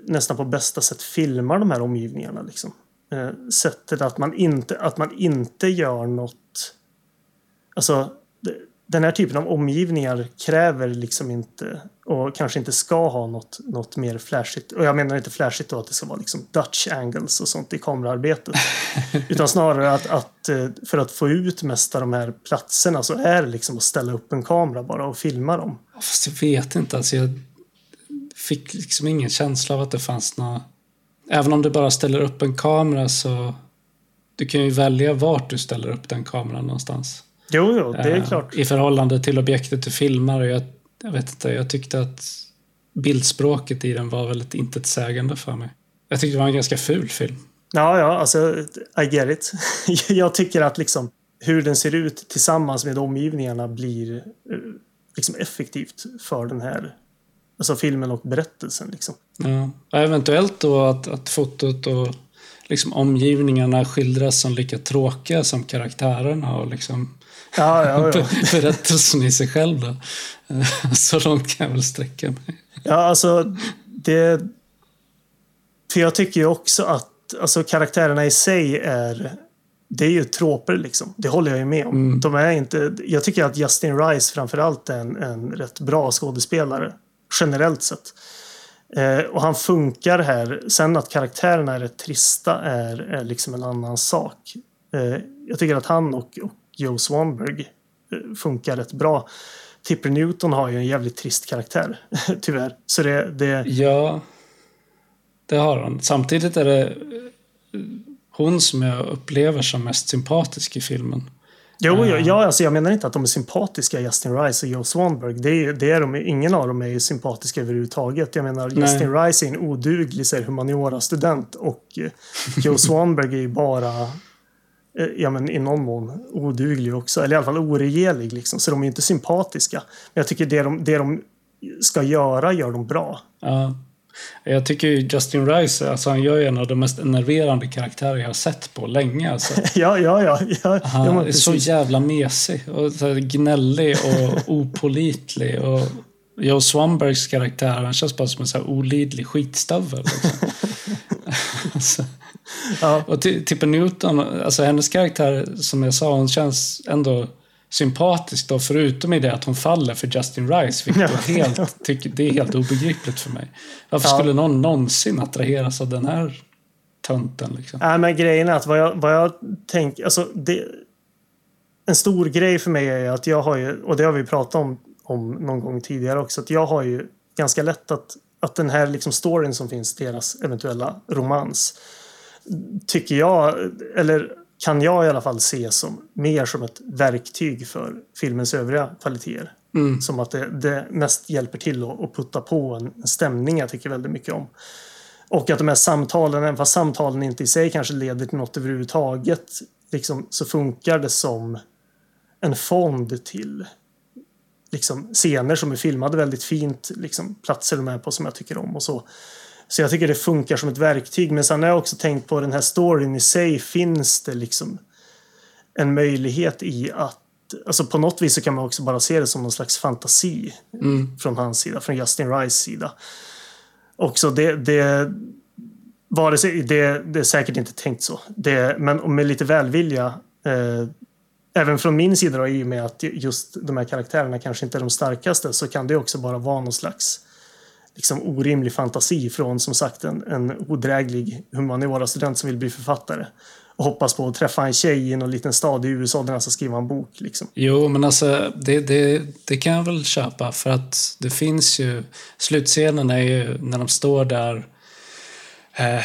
nästan på bästa sätt filmar de här omgivningarna. Liksom. Eh, sättet att man inte, att man inte gör något... Alltså, den här typen av omgivningar kräver liksom inte och kanske inte ska ha något, något mer flashigt. Och jag menar inte flashigt då att det ska vara liksom Dutch angles och sånt i kameraarbetet. utan snarare att, att eh, för att få ut mest av de här platserna så är det liksom att ställa upp en kamera bara och filma dem. Fast jag vet inte. Alltså jag fick liksom ingen känsla av att det fanns något... Även om du bara ställer upp en kamera så... Du kan ju välja vart du ställer upp den kameran någonstans. Jo, jo, det är uh, klart. I förhållande till objektet du filmar. Jag, jag vet inte, jag tyckte att bildspråket i den var väldigt intetsägande för mig. Jag tyckte det var en ganska ful film. Ja, ja, alltså I get it. jag tycker att liksom hur den ser ut tillsammans med omgivningarna blir eh, liksom effektivt för den här alltså filmen och berättelsen. Liksom. Ja. Eventuellt då att, att fotot och liksom omgivningarna skildras som lika tråkiga som karaktärerna och liksom ja, ja, ja. berättelsen i sig själv. Då. Så långt kan jag väl sträcka mig. Ja, alltså det... För jag tycker ju också att alltså, karaktärerna i sig är... Det är ju tråper liksom. Det håller jag ju med om. Mm. De är inte... Jag tycker att Justin Rice framförallt är en, en rätt bra skådespelare. Generellt sett. Eh, och han funkar här. Sen att karaktärerna är rätt trista är, är liksom en annan sak. Eh, jag tycker att han och, och Joe Swanberg eh, funkar rätt bra. Tipper Newton har ju en jävligt trist karaktär, tyvärr. Så det, det... Ja, det har han. Samtidigt är det eh, hon som jag upplever som mest sympatisk i filmen. Jo, uh. ja, alltså jag menar inte att de är sympatiska, Justin Rice och Joe Swanberg. Det är, det är de, ingen av dem är ju sympatiska överhuvudtaget. Jag menar, Nej. Justin Rice är en oduglig humaniora-student och eh, Joe Swanberg är ju bara Eh, ja, men i någon mån oduglig också. Eller i alla fall oregelig. Liksom. Så de är inte sympatiska. Men jag tycker det de, det de ska göra gör de bra. Ja. Jag tycker Justin Rice, alltså han gör ju en av de mest enerverande karaktärer jag har sett på länge. Alltså. ja, ja, ja. ja han är så jävla mesig och så gnällig och opolitlig. Och Joe Swanbergs karaktär, han känns bara som en så här olidlig skitstövel. Liksom. alltså. Ja. Och Tipper Newton, alltså hennes karaktär, som jag sa, hon känns ändå sympatisk då, förutom i det att hon faller för Justin Rice, vilket ja. helt, tycker, det är helt obegripligt för mig. Varför ja. skulle någon någonsin attraheras av den här tönten? Liksom? Nej, men grejen är att vad jag, vad jag tänker, alltså det, en stor grej för mig är att jag har ju, och det har vi pratat om, om någon gång tidigare också, att jag har ju ganska lätt att, att den här liksom storyn som finns, deras eventuella romans, tycker jag, eller kan jag i alla fall se som mer som ett verktyg för filmens övriga kvaliteter. Mm. Som att det, det, mest hjälper till att, att putta på en stämning jag tycker väldigt mycket om. Och att de här samtalen, även fast samtalen inte i sig kanske leder till något överhuvudtaget, liksom, så funkar det som en fond till liksom, scener som är filmade väldigt fint, liksom, platser de är på som jag tycker om och så. Så jag tycker det funkar som ett verktyg. Men sen har jag också tänkt på den här storyn i sig. Finns det liksom en möjlighet i att Alltså på något vis så kan man också bara se det som någon slags fantasi mm. från hans sida, från Justin Rice sida. Också det, det, vare sig, det, det är säkert inte tänkt så. Det, men med lite välvilja, eh, även från min sida då, i och med att just de här karaktärerna kanske inte är de starkaste, så kan det också bara vara någon slags liksom orimlig fantasi från som sagt en, en odräglig humaniora-student som vill bli författare och hoppas på att träffa en tjej i någon liten stad i USA där han ska skriva en bok. Liksom. Jo, men alltså det, det, det kan jag väl köpa för att det finns ju... Slutscenen är ju när de står där eh,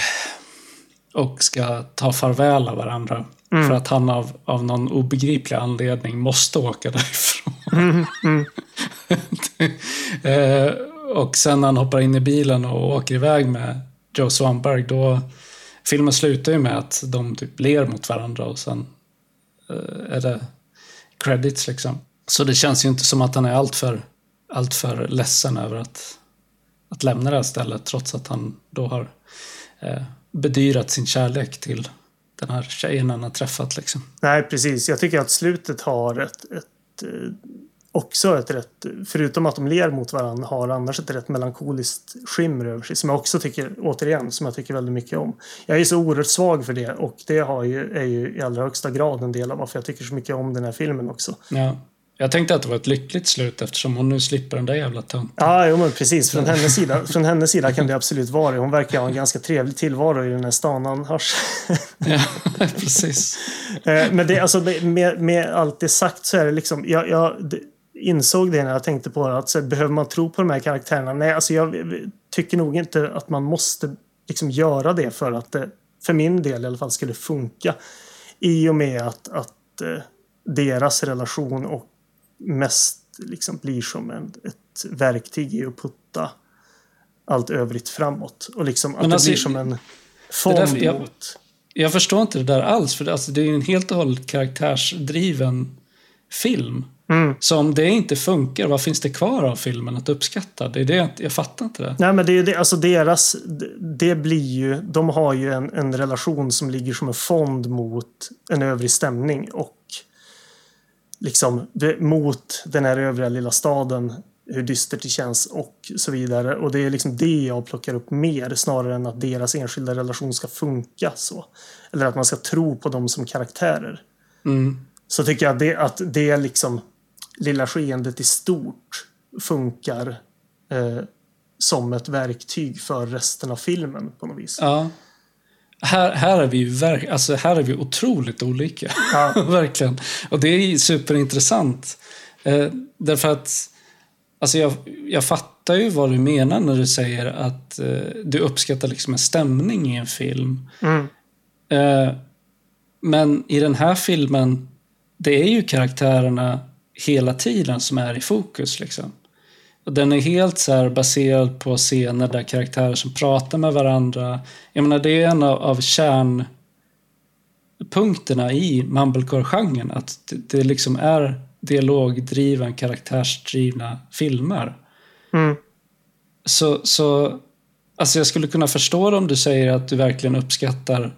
och ska ta farväl av varandra. Mm. För att han av, av någon obegriplig anledning måste åka därifrån. Mm, mm. eh, och sen när han hoppar in i bilen och åker iväg med Joe Swanberg, då... Filmen slutar ju med att de typ ler mot varandra och sen uh, är det credits liksom. Så det känns ju inte som att han är alltför allt för ledsen över att, att lämna det här stället trots att han då har uh, bedyrat sin kärlek till den här tjejen han har träffat. Liksom. Nej, precis. Jag tycker att slutet har ett, ett eh, också ett rätt, förutom att de ler mot varandra, har annars ett rätt melankoliskt skimmer över sig som jag också tycker, återigen, som jag tycker väldigt mycket om. Jag är så oerhört svag för det och det har ju, är ju i allra högsta grad en del av varför jag tycker så mycket om den här filmen också. Ja. Jag tänkte att det var ett lyckligt slut eftersom hon nu slipper den där jävla tönten. Ja, jo, men precis. Från hennes, sida, från hennes sida kan det absolut vara det. Hon verkar ha en ganska trevlig tillvaro i den här stan annars. Ja, precis. Eh, men det, alltså, med, med allt det sagt så är det liksom... Jag, jag insåg det när jag tänkte på det. Att så, behöver man tro på de här karaktärerna? Nej, alltså jag tycker nog inte att man måste liksom göra det för att det, för min del i alla fall, skulle funka. I och med att, att eh, deras relation och mest liksom blir som en, ett verktyg i att putta allt övrigt framåt. Och liksom att alltså, det blir som en fond där, jag, mot... Jag förstår inte det där alls, för det, alltså, det är en helt och hållet karaktärsdriven film. Mm. Så om det inte funkar, vad finns det kvar av filmen att uppskatta? Det är det, jag fattar inte det. Nej, men det är det, alltså deras, det blir ju, de har ju en, en relation som ligger som en fond mot en övrig stämning och liksom mot den här övriga lilla staden hur dystert det känns och så vidare. Och det är liksom det jag plockar upp mer snarare än att deras enskilda relation ska funka så. Eller att man ska tro på dem som karaktärer. Mm. Så tycker jag att det, att det liksom lilla skeendet i stort funkar eh, som ett verktyg för resten av filmen på något vis. Ja. Här, här, är vi ju verk, alltså här är vi otroligt olika. Ja. Verkligen. Och det är superintressant. Eh, därför att alltså jag, jag fattar ju vad du menar när du säger att eh, du uppskattar liksom en stämning i en film. Mm. Eh, men i den här filmen, det är ju karaktärerna hela tiden som är i fokus. Liksom. Och den är helt så baserad på scener där karaktärer som pratar med varandra. Jag menar, det är en av, av kärnpunkterna i mumblecore-genren. Att det, det liksom är dialogdriven, karaktärsdrivna filmer. Mm. Så, så alltså jag skulle kunna förstå det om du säger att du verkligen uppskattar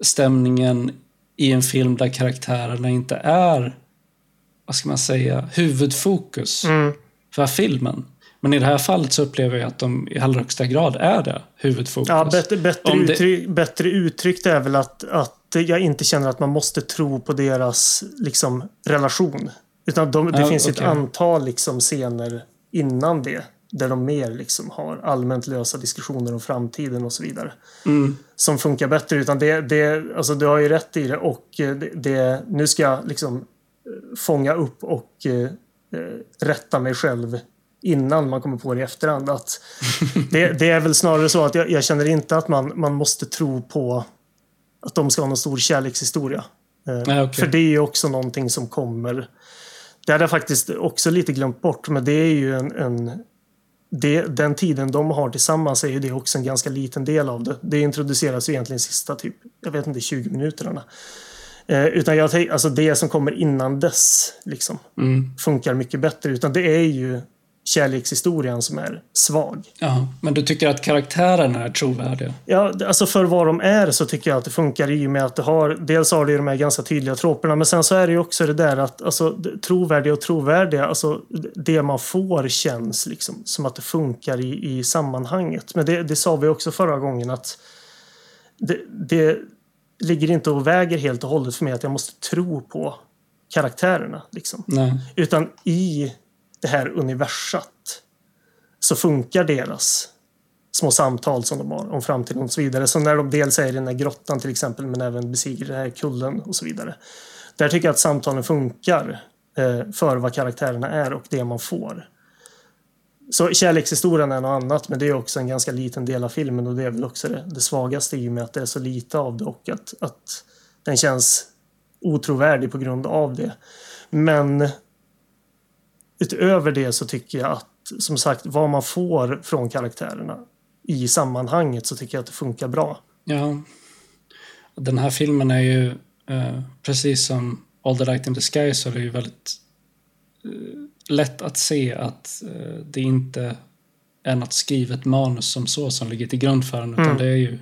stämningen i en film där karaktärerna inte är vad ska man säga, huvudfokus mm. för filmen. Men i det här fallet så upplever jag att de i allra högsta grad är det, huvudfokus. Ja, bättre, bättre, det... uttryck, bättre uttryckt är väl att, att jag inte känner att man måste tro på deras liksom, relation. Utan de, det ja, finns okay. ett antal liksom, scener innan det där de mer liksom har allmänt lösa diskussioner om framtiden och så vidare. Mm. Som funkar bättre. Utan det, det, alltså du har ju rätt i det och det, det nu ska jag liksom fånga upp och eh, rätta mig själv innan man kommer på det i efterhand. Att det, det är väl snarare så att jag, jag, känner inte att man, man måste tro på att de ska ha någon stor kärlekshistoria. Eh, Nej, okay. För det är ju också någonting som kommer. Det hade jag faktiskt också lite glömt bort, men det är ju en, en det, den tiden de har tillsammans är ju det också en ganska liten del av det. Det introduceras ju egentligen sista typ, jag vet inte, 20 minuterna. Eh, utan jag alltså det som kommer innan dess liksom, mm. funkar mycket bättre. Utan det är ju kärlekshistorien som är svag. Ja, men du tycker att karaktärerna är trovärdiga? Ja, alltså för vad de är så tycker jag att det funkar i och med att det har, dels har det de här ganska tydliga troperna, men sen så är det ju också det där att alltså, trovärdiga och trovärdiga, alltså det man får känns liksom som att det funkar i, i sammanhanget. Men det, det sa vi också förra gången att det, det ligger inte och väger helt och hållet för mig att jag måste tro på karaktärerna. Liksom. Utan i det här universat så funkar deras små samtal som de har om framtiden och så vidare. Så när de dels är i den här grottan till exempel men även besiger den här kullen och så vidare. Där tycker jag att samtalen funkar eh, för vad karaktärerna är och det man får. Så kärlekshistorien är något annat, men det är också en ganska liten del av filmen och det är väl också det, det svagaste i och med att det är så lite av det och att, att den känns otrovärdig på grund av det. Men utöver det så tycker jag att som sagt vad man får från karaktärerna i sammanhanget så tycker jag att det funkar bra. Ja. Den här filmen är ju eh, precis som All the Light in the Sky så är det ju väldigt eh, lätt att se att eh, det inte är något skrivet manus som så som ligger till grund för den. Utan mm. det är ju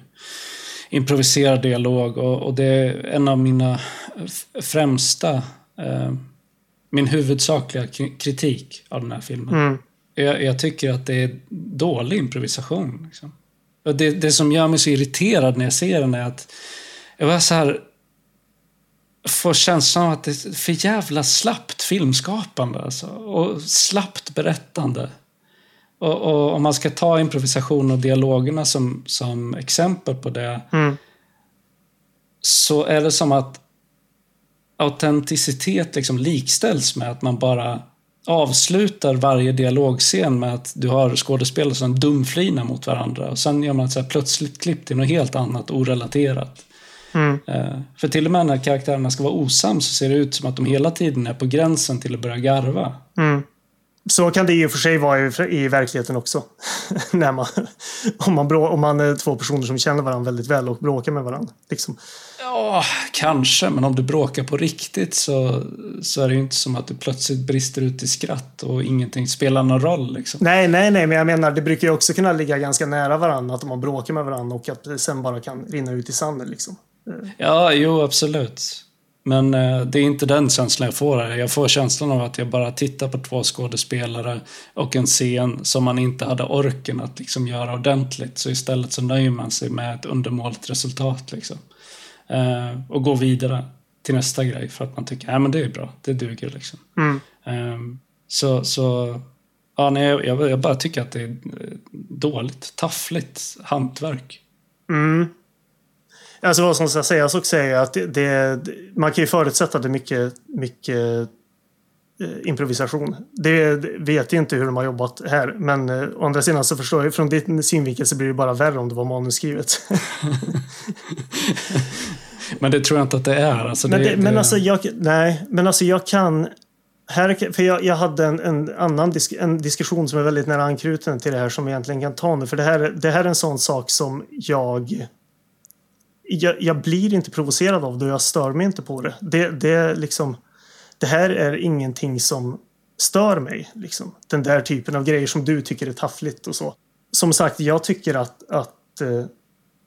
improviserad dialog och, och, det är en av mina främsta, eh, min huvudsakliga kritik av den här filmen. Mm. Jag, jag, tycker att det är dålig improvisation. Liksom. Och det, det som gör mig så irriterad när jag ser den är att jag var så här får känslan av att det är för jävla slappt filmskapande. Alltså. Och slappt berättande. Och, och, om man ska ta improvisation och dialogerna som, som exempel på det. Mm. Så är det som att autenticitet liksom likställs med att man bara avslutar varje dialogscen med att du har skådespelare som dumflinar mot varandra. Och sen gör man ett så plötsligt klipp till något helt annat, orelaterat. Mm. Eh, för till och med när karaktärerna ska vara osams så ser det ut som att de hela tiden är på gränsen till att börja garva. Mm. Så kan det i och för sig vara i, i verkligheten också. när man, om, man om man är två personer som känner varandra väldigt väl och bråkar med varandra. Liksom. Ja, kanske. Men om du bråkar på riktigt så, så är det ju inte som att du plötsligt brister ut i skratt och ingenting spelar någon roll. Liksom. Nej, nej, nej, men jag menar det brukar ju också kunna ligga ganska nära varandra. Att man bråkar med varandra och att det sen bara kan rinna ut i sanden. Liksom. Ja, jo, absolut. Men eh, det är inte den känslan jag får här. Jag får känslan av att jag bara tittar på två skådespelare och en scen som man inte hade orken att liksom göra ordentligt. Så istället så nöjer man sig med ett undermåligt resultat. Liksom. Eh, och går vidare till nästa grej för att man tycker att det är bra, det duger. Liksom. Mm. Eh, så, så ja, nej, jag, jag bara tycker att det är dåligt, taffligt hantverk. Mm. Alltså vad som ska sägas också är att det, det, man kan ju förutsätta det mycket, mycket eh, improvisation. Det vet jag inte hur de har jobbat här. Men eh, å andra sidan så förstår jag från din synvinkel så blir det bara värre om det var manusskrivet. men det tror jag inte att det är. Alltså, men, det, det, men alltså jag, nej, men alltså jag kan här, för jag, jag hade en, en annan disk, en diskussion som är väldigt nära anknuten till det här som vi egentligen kan ta nu. För det här, det här är en sån sak som jag jag, jag, blir inte provocerad av det och jag stör mig inte på det. Det, det, liksom, det här är ingenting som stör mig. Liksom. Den där typen av grejer som du tycker är taffligt och så. Som sagt, jag tycker att, att eh,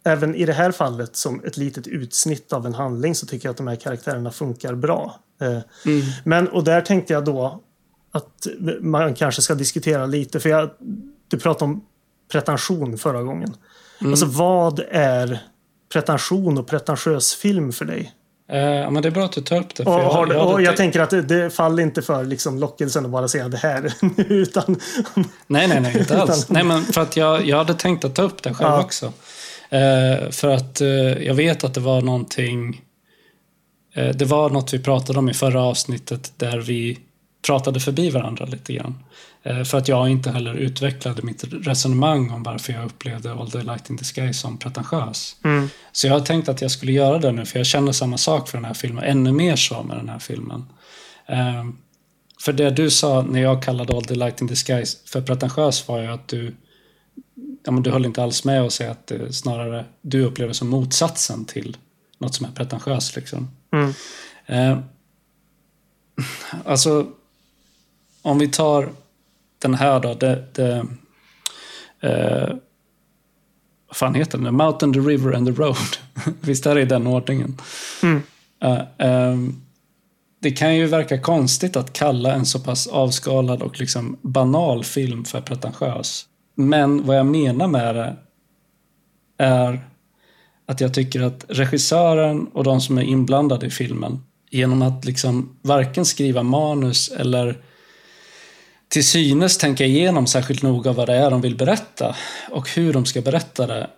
även i det här fallet som ett litet utsnitt av en handling så tycker jag att de här karaktärerna funkar bra. Eh, mm. Men, och där tänkte jag då att man kanske ska diskutera lite, för jag, du pratade om pretension förra gången. Mm. Alltså vad är pretension och pretentiös film för dig? Ja, men det är bra att du tar upp det. och, jag, har, jag, och jag tänker att det, det, faller inte för liksom lockelsen att bara säga det här. utan, nej, nej, nej, inte alls. nej, men för att jag, jag hade tänkt att ta upp det själv ja. också. Eh, för att eh, jag vet att det var någonting... Eh, det var något vi pratade om i förra avsnittet där vi pratade förbi varandra lite grann. Eh, för att jag inte heller utvecklade mitt resonemang om varför jag upplevde All the Light in the Sky som pretentiös. Mm. Så jag har tänkt att jag skulle göra det nu, för jag känner samma sak för den här filmen. Ännu mer så med den här filmen. Um, för det du sa när jag kallade All the Light in the Sky för pretentiös var ju att du ja, men du höll inte alls med och säga att det snarare du upplever som motsatsen till något som är pretentiöst. Liksom. Mm. Uh, alltså, om vi tar den här då, det, det eh, vad fan heter den? The Mountain, the River and the Road. Visst är det i den ordningen? Mm. Uh, um, det kan ju verka konstigt att kalla en så pass avskalad och liksom banal film för pretentiös. Men vad jag menar med det är att jag tycker att regissören och de som är inblandade i filmen genom att liksom varken skriva manus eller till synes tänka igenom särskilt noga vad det är de vill berätta och hur de ska berätta det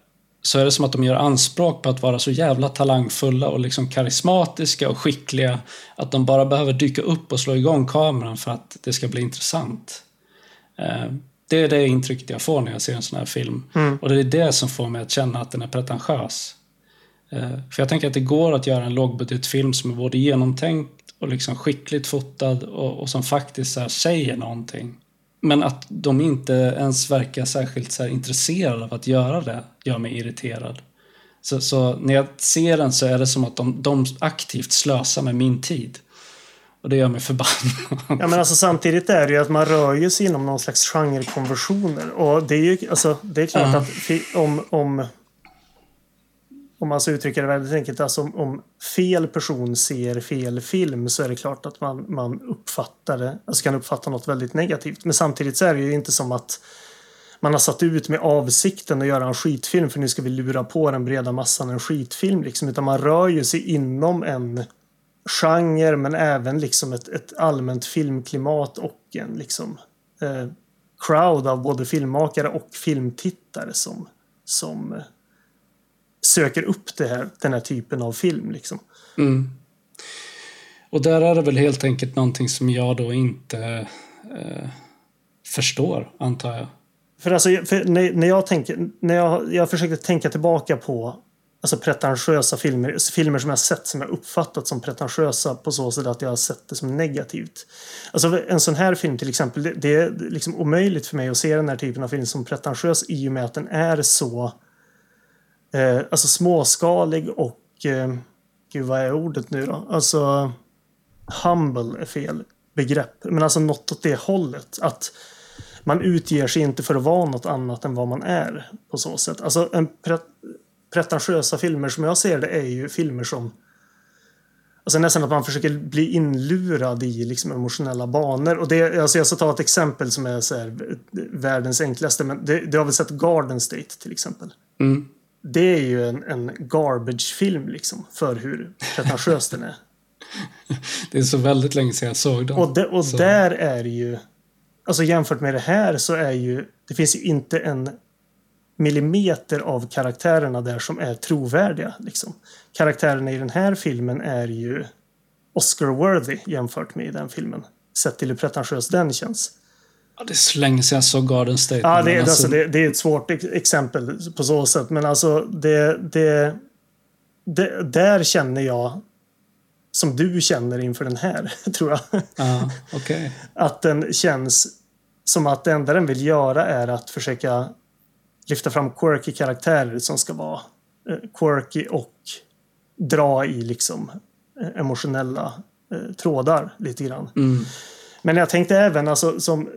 så är det som att de gör anspråk på att vara så jävla talangfulla och liksom karismatiska och skickliga att de bara behöver dyka upp och slå igång kameran för att det ska bli intressant. Eh, det är det intrycket jag får när jag ser en sån här film. Mm. Och det är det som får mig att känna att den är pretentiös. Eh, för jag tänker att det går att göra en lågbudgetfilm som är både genomtänkt och liksom skickligt fotad och, och som faktiskt så säger någonting. Men att de inte ens verkar särskilt så intresserade av att göra det gör mig irriterad. Så, så, när jag ser den så är det som att de, de aktivt slösar med min tid. Och det gör mig förbannad. Ja, men alltså, samtidigt är det ju att man rör sig inom någon slags genrekonversioner. Och det är ju alltså, det är klart uh. att om, om om man ska uttrycker det väldigt enkelt, alltså om, om, fel person ser fel film så är det klart att man, man uppfattar det, alltså kan uppfatta något väldigt negativt. Men samtidigt så är det ju inte som att man har satt ut med avsikten att göra en skitfilm för nu ska vi lura på den breda massan en skitfilm liksom, utan man rör ju sig inom en genre men även liksom ett, ett allmänt filmklimat och en liksom eh, crowd av både filmmakare och filmtittare som, som eh, söker upp det här, den här typen av film. Liksom. Mm. Och där är det väl helt enkelt någonting som jag då inte eh, förstår, antar jag. För alltså, för när, när jag tänker, när jag, jag försökte tänka tillbaka på alltså pretentiösa filmer, filmer som jag sett som jag uppfattat som pretentiösa på så sätt att jag har sett det som negativt. Alltså en sån här film till exempel, det, det är liksom omöjligt för mig att se den här typen av film som pretentiös i och med att den är så eh, alltså småskalig och eh, gud vad är ordet nu då? Alltså humble är fel begrepp, men alltså något åt det hållet. Att man utger sig inte för att vara något annat än vad man är på så sätt. Alltså en pre pretentiösa filmer som jag ser det är ju filmer som Alltså nästan att man försöker bli inlurad i liksom emotionella banor. Och det, alltså jag ska ta ett exempel som är så här, världens enklaste. Men det, det har väl sett Garden State till exempel. Mm. Det är ju en, en garbage-film liksom. För hur pretentiös den är. Det är så väldigt länge sedan jag såg den. Och, de, och där är ju... Alltså jämfört med det här så är ju... Det finns ju inte en millimeter av karaktärerna där som är trovärdiga. Liksom. Karaktärerna i den här filmen är ju Oscar-worthy jämfört med i den filmen. Sett till hur pretentiös den känns. Det så sedan jag såg Garden State. Ja, det, alltså, alltså, det, det, är ett svårt exempel på så sätt. Men alltså det, det, det, där känner jag som du känner inför den här, tror jag. Ja, okay. Att den känns som att det enda den vill göra är att försöka lyfta fram quirky karaktärer som ska vara eh, quirky och dra i liksom eh, emotionella eh, trådar lite grann. Mm. Men jag tänkte även alltså som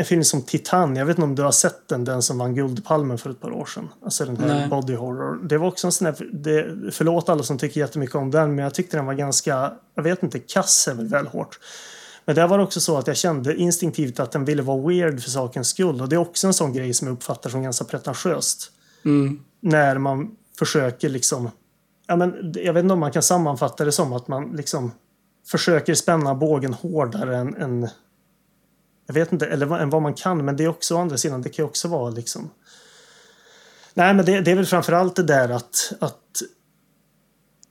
en film som Titan, jag vet inte om du har sett den, den som vann Guldpalmen för ett par år sedan. Alltså den här Nej. body horror. Det var också en sån här, det, förlåt alla som tycker jättemycket om den, men jag tyckte den var ganska, jag vet inte, kass är väl väl hårt. Men där var det också så att jag kände instinktivt att den ville vara weird för sakens skull. Och det är också en sån grej som jag uppfattar som ganska pretentiöst. Mm. När man försöker liksom, ja men jag vet inte om man kan sammanfatta det som att man liksom försöker spänna bågen hårdare än, än jag vet inte, eller än vad man kan. Men det är också å andra sidan, det kan ju också vara liksom Nej, men det, det är väl framförallt det där att, att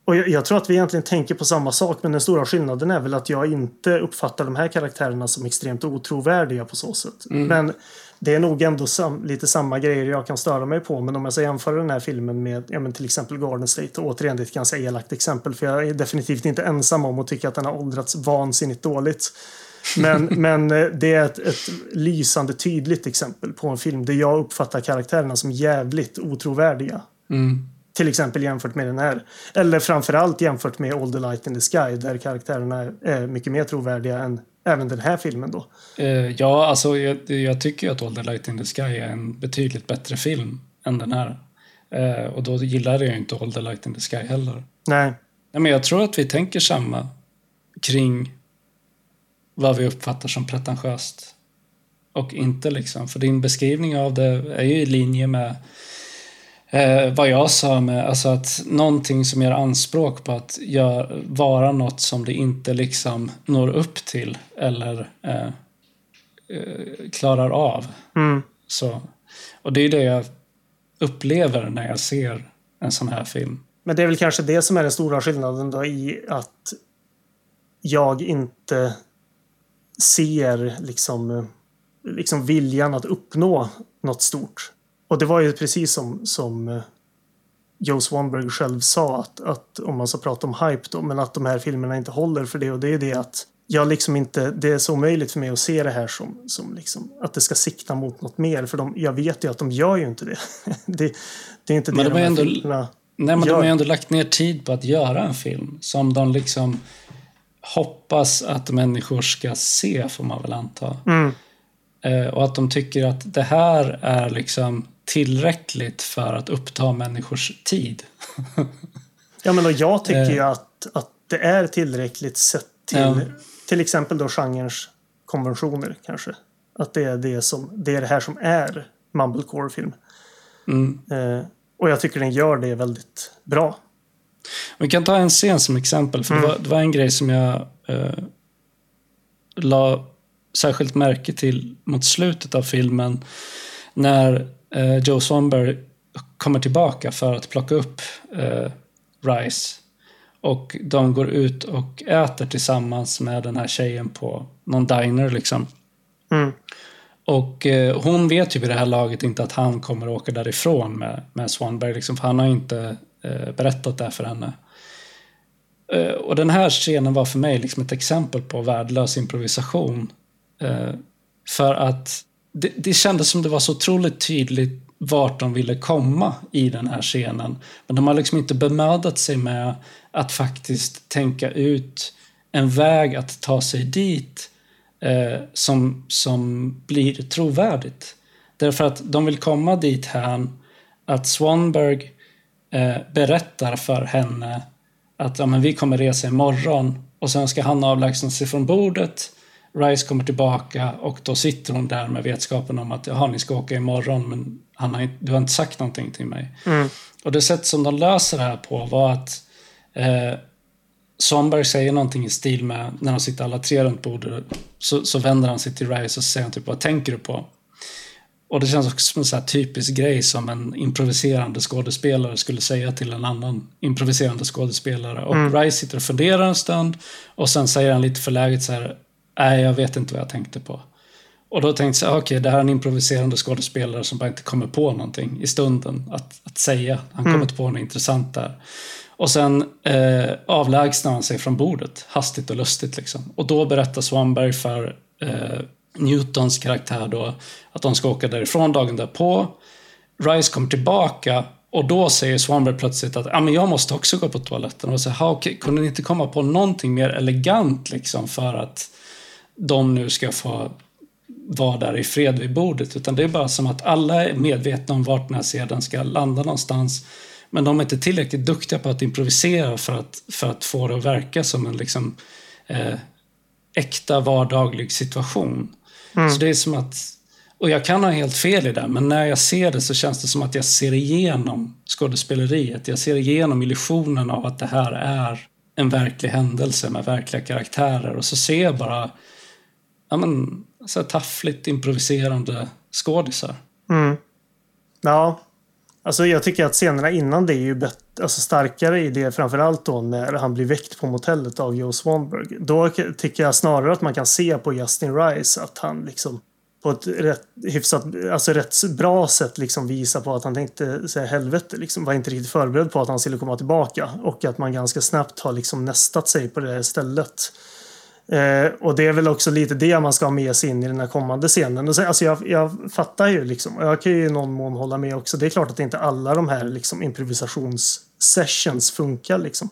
och jag, jag, tror att vi egentligen tänker på samma sak, men den stora skillnaden är väl att jag inte uppfattar de här karaktärerna som extremt otrovärdiga på så sätt. Mm. Men det är nog ändå sam, lite samma grejer jag kan störa mig på. Men om jag ska jämföra den här filmen med ja, men till exempel Garden State, och återigen det är ett ganska elakt exempel, för jag är definitivt inte ensam om att tycka att den har åldrats vansinnigt dåligt. Men, men eh, det är ett, ett lysande tydligt exempel på en film där jag uppfattar karaktärerna som jävligt otrovärdiga. Mm. Till exempel jämfört med den här. Eller framförallt jämfört med All the light in the sky där karaktärerna är mycket mer trovärdiga än även den här filmen då. Eh, ja, alltså jag, jag tycker att All the light in the sky är en betydligt bättre film än den här. Eh, och då gillar jag inte All the light in the sky heller. Nej. Nej, men jag tror att vi tänker samma kring vad vi uppfattar som pretentiöst. Och inte liksom, för din beskrivning av det är ju i linje med eh, vad jag sa med alltså att någonting som gör anspråk på att gör, vara något som det inte liksom når upp till eller eh, eh, klarar av. Mm. Så, och det är det jag upplever när jag ser en sån här film. Men det är väl kanske det som är den stora skillnaden då i att jag inte ser liksom, liksom viljan att uppnå något stort. Och det var ju precis som, som eh, Joe Swanberg själv sa att, att om man ska prata om hype då, men att de här filmerna inte håller för det och det är det att jag liksom inte, det är så omöjligt för mig att se det här som, som liksom, att det ska sikta mot något mer för de, jag vet ju att de gör ju inte det. det, det är inte Men det de de här ändå- filmerna Nej, men gör. de har ju ändå lagt ner tid på att göra en film som de liksom hoppas att människor ska se, får man väl anta. Mm. Eh, och att de tycker att det här är liksom tillräckligt för att uppta människors tid. Ja, men och jag tycker Eh. ju att, att det är tillräckligt sett till Ja. till exempel då genrens konventioner kanske. Att det är det, som, det är det här som är mumblecore-film. Mm. Eh, och jag tycker den gör det väldigt bra. Vi kan ta en scen som exempel, för mm. det, var, det, var, en grej som jag eh, la särskilt märke till mot slutet av filmen. När eh, Joe Swanberg kommer tillbaka för att plocka upp eh, Rice. Och de går ut och äter tillsammans med den här tjejen på någon diner liksom. Mm. Och eh, hon vet ju vid det här laget inte att han kommer åka därifrån med, med Swanberg. Liksom, för han har inte eh, berättat det för henne. Eh, och den här scenen var för mig liksom ett exempel på värdelös improvisation. Eh, för att det, det kändes som det var så otroligt tydligt vart de ville komma i den här scenen. Men de har liksom inte bemödat sig med att faktiskt tänka ut en väg att ta sig dit eh, som, som blir trovärdigt. Därför att de vill komma dit här att Swanberg eh, berättar för henne att ja, men vi kommer resa imorgon och sen ska han avlägsna sig från bordet. Rice kommer tillbaka och då sitter hon där med vetskapen om att jaha, ni ska åka imorgon men han har, du har inte sagt någonting till mig. Mm. Och det sätt som de löser det här på var att eh, Svanberg säger någonting i stil med, när de sitter alla tre runt bordet, så, så vänder han sig till Rice och säger typ vad tänker du på? Och det känns också som en så typisk grej som en improviserande skådespelare skulle säga till en annan improviserande skådespelare. Och mm. Rice sitter och funderar en stund och sen säger han lite förläget så här, nej jag vet inte vad jag tänkte på. Och då tänkte jag, okej okay, det här är en improviserande skådespelare som bara inte kommer på någonting i stunden att, att säga. Han kommer mm. inte på något intressant där. Och sen eh, avlägsnar han sig från bordet, hastigt och lustigt. Liksom. Och då berättar Swanberg för eh, Newtons karaktär då att de ska åka därifrån dagen därpå. Rice kommer tillbaka och då säger Swanberg plötsligt att ah, men jag måste också gå på toaletten. Och säger, okay, kunde ni inte komma på någonting mer elegant liksom för att de nu ska få vara där i fred vid bordet? Utan det är bara som att alla är medvetna om vart den här sedeln ska landa någonstans. Men de är inte tillräckligt duktiga på att improvisera för att, för att få det att verka som en liksom, eh, äkta vardaglig situation. Mm. Så det är som att, och jag kan ha helt fel i det, men när jag ser det så känns det som att jag ser igenom skådespeleriet. Jag ser igenom illusionen av att det här är en verklig händelse med verkliga karaktärer och så ser jag bara ja, men, så taffligt improviserande skådisar. Mm. Ja, Alltså jag tycker att scenerna innan det är ju bättre, alltså starkare i det framförallt då när han blir väckt på motellet av Joe Swanberg. Då tycker jag snarare att man kan se på Justin Rice att han liksom på ett rätt, hyfsat, alltså rätt bra sätt liksom visar på att han tänkte säga helvete, liksom var inte riktigt förberedd på att han skulle komma tillbaka och att man ganska snabbt har liksom nästat sig på det här stället. Eh, och det är väl också lite det man ska ha med sig in i den här kommande scenen. Alltså jag, jag fattar ju liksom, och jag kan ju i någon mån hålla med också. Det är klart att inte alla de här liksom improvisationssessions funkar liksom.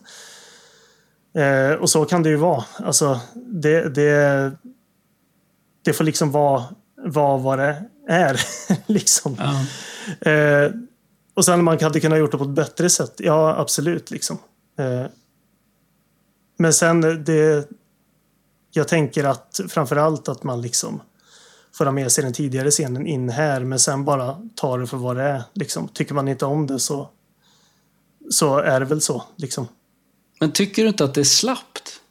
Eh, och så kan det ju vara. Alltså det, det, det får liksom vara, vara vad det är. liksom. Ja. Eh, och sen man hade kunnat gjort det på ett bättre sätt. Ja, absolut liksom. Eh, men sen det jag tänker att framförallt att man liksom får ha med sig den tidigare scenen in här men sen bara tar det för vad det är. Liksom. Tycker man inte om det så, så är det väl så. Liksom. Men tycker du inte att det är slappt?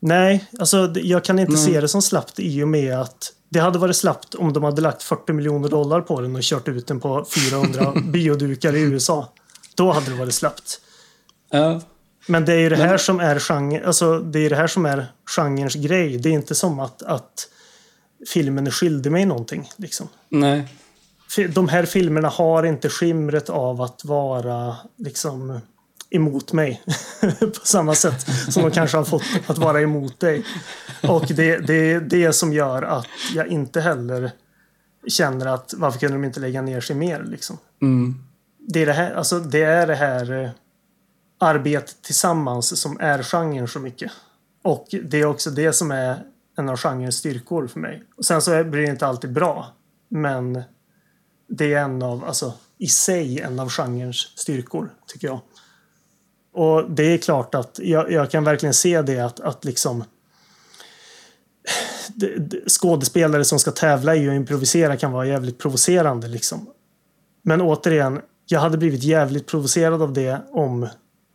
Nej, alltså jag kan inte Nej. se det som slappt i och med att det hade varit slappt om de hade lagt 40 miljoner dollar på den och kört ut den på 400 biodukar i USA. Då hade det varit slappt. Ja. Men det är ju det här Men... som är genre, alltså det är det här som är genrens grej. Det är inte som att, att filmen är skyldig mig någonting. Liksom. Nej. De här filmerna har inte skimret av att vara liksom emot mig på samma sätt som de kanske har fått att vara emot dig. Och det, det är det som gör att jag inte heller känner att varför kunde de inte lägga ner sig mer liksom. Mm. Det är det här, alltså det är det här arbete tillsammans som är genren så mycket. Och det är också det som är en av genrens styrkor för mig. Och sen så blir det inte alltid bra. Men det är en av, alltså i sig en av genrens styrkor, tycker jag. Och det är klart att jag, jag kan verkligen se det att, att liksom skådespelare som ska tävla i att improvisera kan vara jävligt provocerande liksom. Men återigen, jag hade blivit jävligt provocerad av det om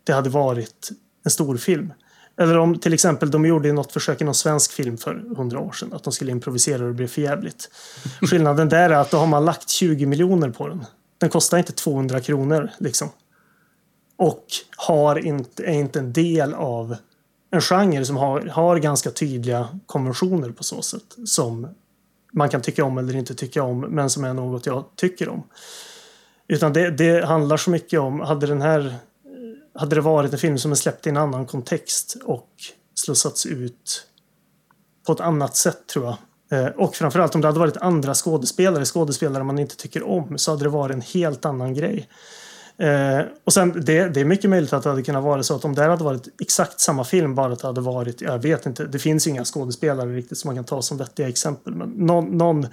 det hade varit en stor film. Eller om till exempel de gjorde något försök i någon svensk film för hundra år sedan. Att de skulle improvisera och det blev förjävligt. Skillnaden där är att då har man lagt 20 miljoner på den. Den kostar inte 200 kronor liksom. Och har inte, är inte en del av en genre som har, har ganska tydliga konventioner på så sätt. Som man kan tycka om eller inte tycka om, men som är något jag tycker om. Utan det, det handlar så mycket om, hade den här hade det varit en film som är släppt i en annan kontext och slussats ut på ett annat sätt tror jag. Eh, och framförallt om det hade varit andra skådespelare, skådespelare man inte tycker om, så hade det varit en helt annan grej. Eh, och sen, det, det, är mycket möjligt att det hade kunnat vara så att om det hade varit exakt samma film, bara att det hade varit, jag vet inte, det finns ju inga skådespelare riktigt som man kan ta som vettiga exempel, men någon, någon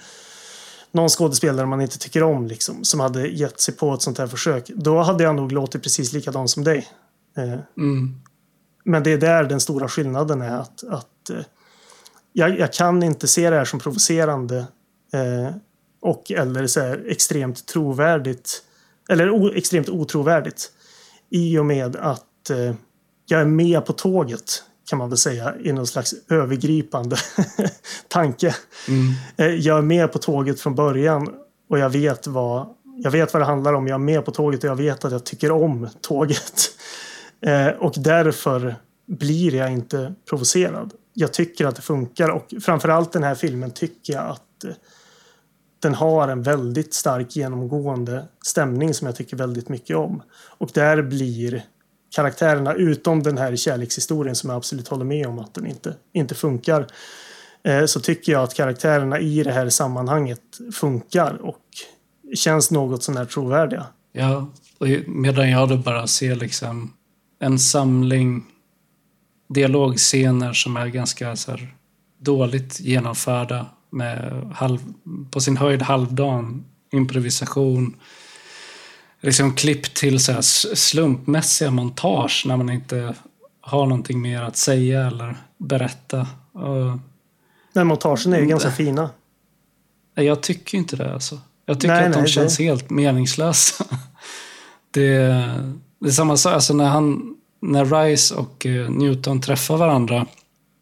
någon skådespelare man inte tycker om liksom, som hade gett sig på ett sånt här försök, då hade jag nog låtit precis likadan som dig. Eh, mm. Men det är där den stora skillnaden är att, att eh, jag, jag, kan inte se det här som provocerande eh, och eller så här, extremt trovärdigt eller o, extremt otrovärdigt i och med att eh, jag är med på tåget kan man väl säga i någon slags övergripande tanke. Mm. Eh, jag är med på tåget från början och jag vet vad jag vet vad det handlar om. Jag är med på tåget och jag vet att jag tycker om tåget. Eh, och därför blir jag inte provocerad. Jag tycker att det funkar och framförallt den här filmen tycker jag att eh, den har en väldigt stark genomgående stämning som jag tycker väldigt mycket om. Och där blir karaktärerna, utom den här kärlekshistorien som jag absolut håller med om att den inte, inte funkar, eh, så tycker jag att karaktärerna i det här sammanhanget funkar och känns något sånär trovärdiga. Ja, och medan jag då bara ser liksom en samling dialogscener som är ganska så här, dåligt genomförda med halv, på sin höjd halvdan improvisation liksom klipp till så slumpmässiga montage när man inte har någonting mer att säga eller berätta. Och, montagen är ju ganska fina. Jag tycker inte det alltså. Jag tycker nej, att de nej, känns det... helt meningslösa. det, det är samma sak, alltså när, han, när Rice och eh, Newton träffar varandra.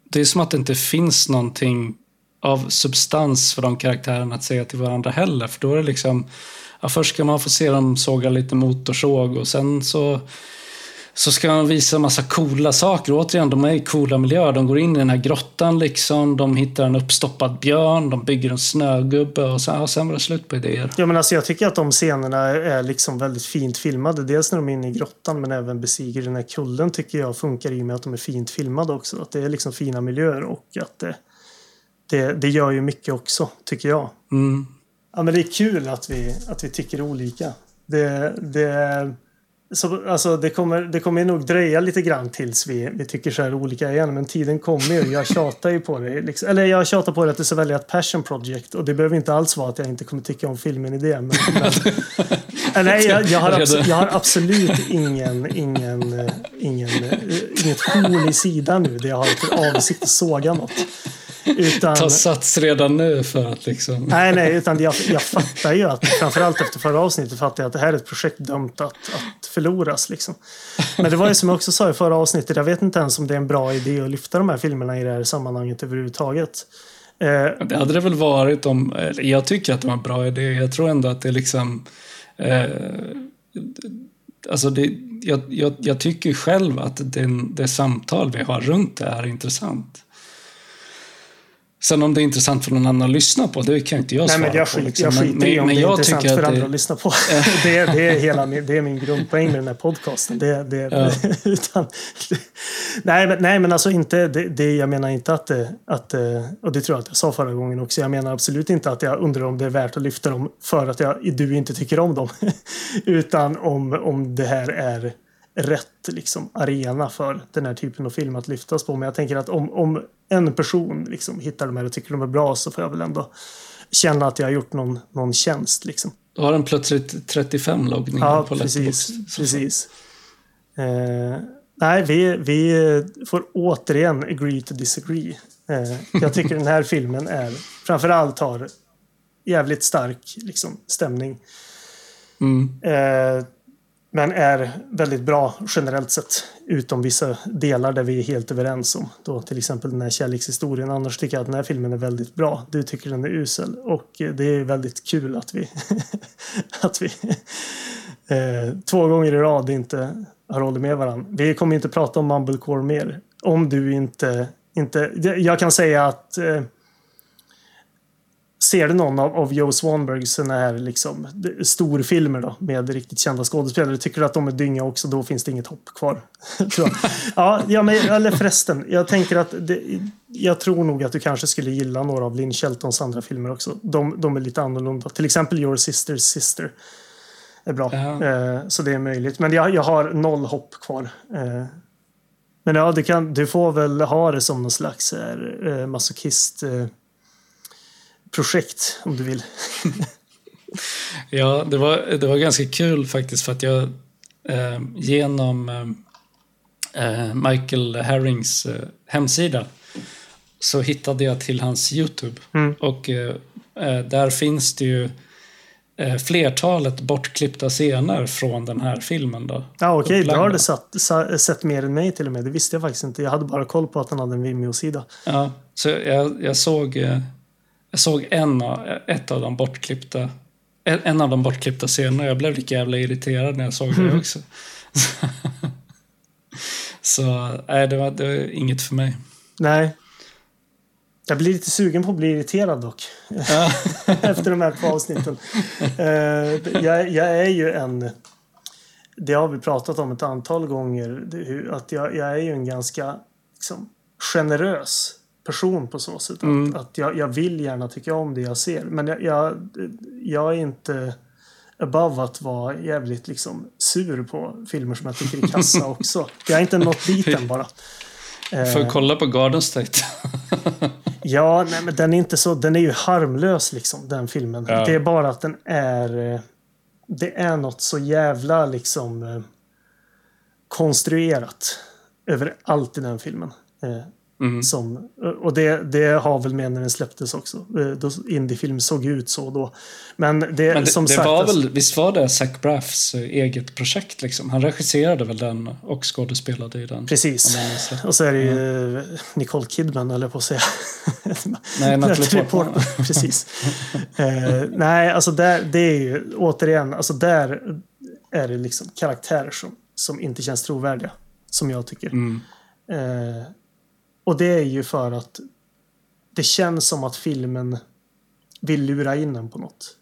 Det är som att det inte finns någonting av substans för de karaktärerna att säga till varandra heller. För då är det liksom ja, först ska man få se dem såga lite motorsåg och sen så så ska man visa massa coola saker. återigen, de är i coola miljöer. De går in i den här grottan liksom. De hittar en uppstoppad björn. De bygger en snögubbe och sen, och sen var det slut på idéer. Ja, men alltså, jag tycker att de scenerna är liksom väldigt fint filmade. Dels när de är inne i grottan men även besiger den här kullen tycker jag funkar i och med att de är fint filmade också. Att det är liksom fina miljöer och att det, det, det gör ju mycket också, tycker jag. Mm. Ja, men det är kul att vi, att vi tycker olika. Det, det, så, alltså, det, kommer, det kommer nog dröja lite grann tills vi, vi tycker så här olika igen. Men tiden kommer ju. Jag tjatar ju på det. Liksom. Eller jag tjatar på det att det ska välja ett passion project. Och det behöver inte alls vara att jag inte kommer tycka om filmen i det. Men, men, nej, jag, jag, har absolut, jag har absolut ingen, ingen, ingen, inget horn i sidan nu där jag har för avsikt att såga något. Utan, Ta sats redan nu för att liksom... Nej, nej, utan jag, jag fattar ju att framförallt efter förra avsnittet fattar jag att det här är ett projekt dömt att, att förloras. Liksom. Men det var ju som jag också sa i förra avsnittet, jag vet inte ens om det är en bra idé att lyfta de här filmerna i det här sammanhanget överhuvudtaget. Eh, det hade det väl varit om, jag tycker att det var en bra idé, jag tror ändå att det liksom eh, Alltså det, jag, jag, jag tycker själv att det, det samtal vi har runt det är intressant. Sen om det är intressant för någon annan att lyssna på, det kan inte jag svara Nej, men jag skit, på. Liksom. Jag skiter i om men det är intressant för andra det... att lyssna på. det, är, det, är hela min, det är min grundpoäng med den här podcasten. Det, det, ja. utan, nej, men, nej, men alltså inte, det, det, jag menar inte att, att, och det tror jag att jag sa förra gången också, jag menar absolut inte att jag undrar om det är värt att lyfta dem för att jag, du inte tycker om dem. utan om, om det här är rätt liksom, arena för den här typen av film att lyftas på. Men jag tänker att om, om en person liksom, hittar de här och tycker de är bra så får jag väl ändå känna att jag har gjort någon, någon tjänst. Liksom. Då har den plötsligt 35 loggningar ja, på precis, precis. Eh, nej, vi, vi får återigen agree to disagree. Eh, jag tycker den här filmen är framförallt har jävligt stark liksom, stämning. Mm. Eh, men är väldigt bra generellt sett. Utom vissa delar där vi är helt överens om. Då till exempel den här kärlekshistorien. Annars tycker jag att den här filmen är väldigt bra. Du tycker den är usel. Och eh, det är väldigt kul att vi, att vi eh, två gånger i rad inte har hållit med varandra. Vi kommer inte prata om Mumblecore mer. Om du inte... inte jag kan säga att eh, Ser du någon av, av Joe Swanbergs såna här liksom, storfilmer då, med riktigt kända skådespelare, tycker du att de är dynga också, då finns det inget hopp kvar. ja, ja, men, eller förresten, jag tänker att det, jag tror nog att du kanske skulle gilla några av Lynn Sheltons andra filmer också. De, de är lite annorlunda. Till exempel Your Sister's Sister är bra. Eh, så det är möjligt. Men jag, jag har noll hopp kvar. Eh, men ja, du, kan, du får väl ha det som någon slags eh, masochist eh, projekt om du vill. ja, det var, det var ganska kul faktiskt för att jag eh, genom eh, Michael Herrings eh, hemsida så hittade jag till hans YouTube. Mm. Och eh, eh, där finns det ju eh, flertalet bortklippta scener från den här filmen. Då, ja, Okej, okay. du har du sett, sett mer än mig till och med. Det visste jag faktiskt inte. Jag hade bara koll på att han hade en Vimeo-sida. Ja, så jag, jag såg jag såg en av, ett av de bortklippta en av de bortklippta scenerna. Jag blev lika jävla irriterad när jag såg det mm. också. Så nej, det var, det var inget för mig. Nej. Jag blir lite sugen på att bli irriterad dock. Ja. Efter de här två avsnitten. Uh, jag, jag, är ju en... Det har vi pratat om ett antal gånger. Att jag, jag är ju en ganska liksom, generös person på så sätt. Mm. Att, att jag, jag, vill gärna tycka om det jag ser. Men jag, jag, jag är inte above att vara jävligt liksom sur på filmer som jag tycker är kassa också. Jag har inte nått dit än bara. Får kolla på Garden State. ja, nej, men den är inte så. Den är ju harmlös liksom, den filmen. Ja. Det är bara att den är... Det är något så jävla liksom eh, konstruerat över allt i den filmen. Eh, Mm. Som, och det, det har väl med när den släpptes också. Eh, då indiefilm såg ut så då. Men det, Men det, som det sagt, var väl, visst var det Zach Braffs eh, eget projekt liksom? Han regisserade väl den och skådespelade i den? Precis. Och så är det ju mm. Nicole Kidman, eller på att säga. Nej, Natalie Portman. Precis. eh, nej, alltså där, det är ju återigen, alltså där är det liksom karaktärer som, som inte känns trovärdiga. Som jag tycker. Mm. Eh, och det är ju för att det känns som att filmen vill lura in en på något.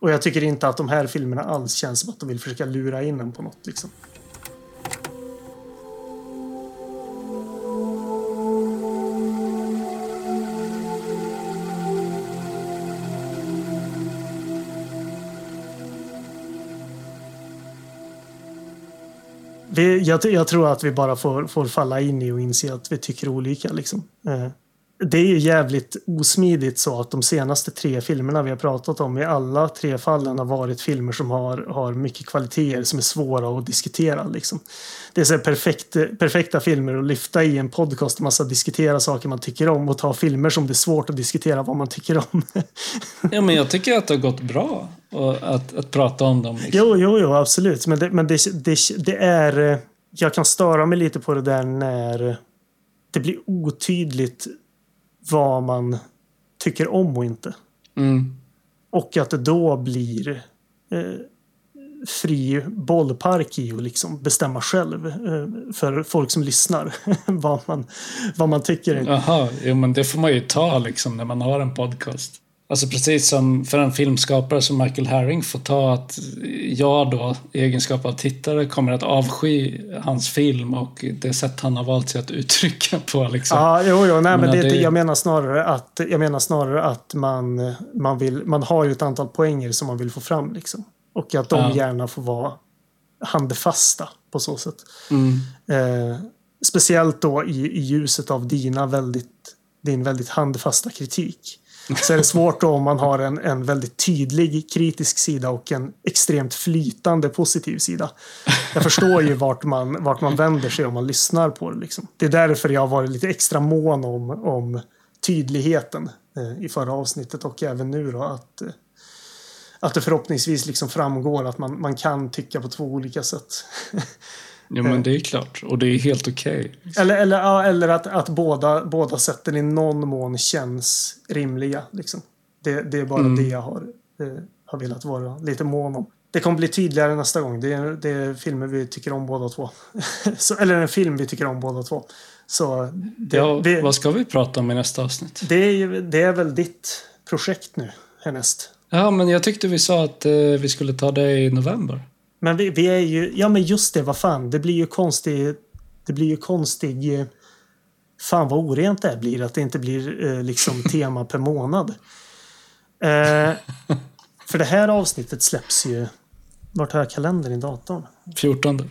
Och jag tycker inte att de här filmerna alls känns som att de vill försöka lura in en på något. Liksom. Vi, jag, jag, tror att vi bara får, får falla in i och inse att vi tycker olika. Liksom. Eh, det är ju jävligt osmidigt så att de senaste tre filmerna vi har pratat om i alla tre fallen har varit filmer som har, har mycket kvaliteter som är svåra att diskutera. Liksom. Det är så perfekt, perfekta filmer att lyfta i en podcast massa diskutera saker man tycker om och ta filmer som det är svårt att diskutera vad man tycker om. ja, men jag tycker att det har gått bra att, att prata om dem. Liksom. Jo, jo, jo, absolut. Men, det, men det, det, det är... Jag kan störa mig lite på det där när det blir otydligt vad man tycker om och inte. Mm. Och att det då blir eh, fri bollpark i att liksom bestämma själv eh, för folk som lyssnar vad, man, vad man tycker. Jaha, jo men det får man ju ta liksom när man har en podcast. Alltså precis som för en filmskapare som Michael Herring får ta att jag då i egenskap av tittare kommer att avsky hans film och det sätt han har valt sig att uttrycka på. Liksom. Ja, jo, jo, nej, men det, det... jag menar snarare att, jag menar snarare att man, man, vill, man har ju ett antal poänger som man vill få fram. Liksom. Och att de ja. gärna får vara handfasta på så sätt. Mm. Eh, speciellt då i, i ljuset av dina väldigt, din väldigt handfasta kritik så är det svårt då om man har en, en väldigt tydlig kritisk sida och en extremt flytande positiv sida. Jag förstår ju vart man, vart man vänder sig om man lyssnar på det. Liksom. Det är därför jag har varit lite extra mån om, om tydligheten eh, i förra avsnittet och även nu då att, eh, att det förhoppningsvis liksom framgår att man, man kan tycka på två olika sätt. Ja, men det är klart. Och det är helt okej. Okay. Eller, eller, ja, eller att, att båda, båda sätten i någon mån känns rimliga. Liksom. Det, det är bara mm. det jag har, eh, har velat vara lite mån om. Det kommer bli tydligare nästa gång. Det är, det är filmer vi tycker om båda två. Så, eller en film vi tycker om båda två. Så det, ja, vi, vad ska vi prata om i nästa avsnitt? Det är, det är väl ditt projekt nu härnäst. Ja, men jag tyckte vi sa att eh, vi skulle ta det i november. Men vi, vi, är ju... Ja, men just det, vad fan. Det blir ju konstig... Det blir ju konstig... Fan vad orent det blir att det inte blir eh, liksom tema per månad. Eh, för det här avsnittet släpps ju... Vart har jag kalendern i datorn? 14.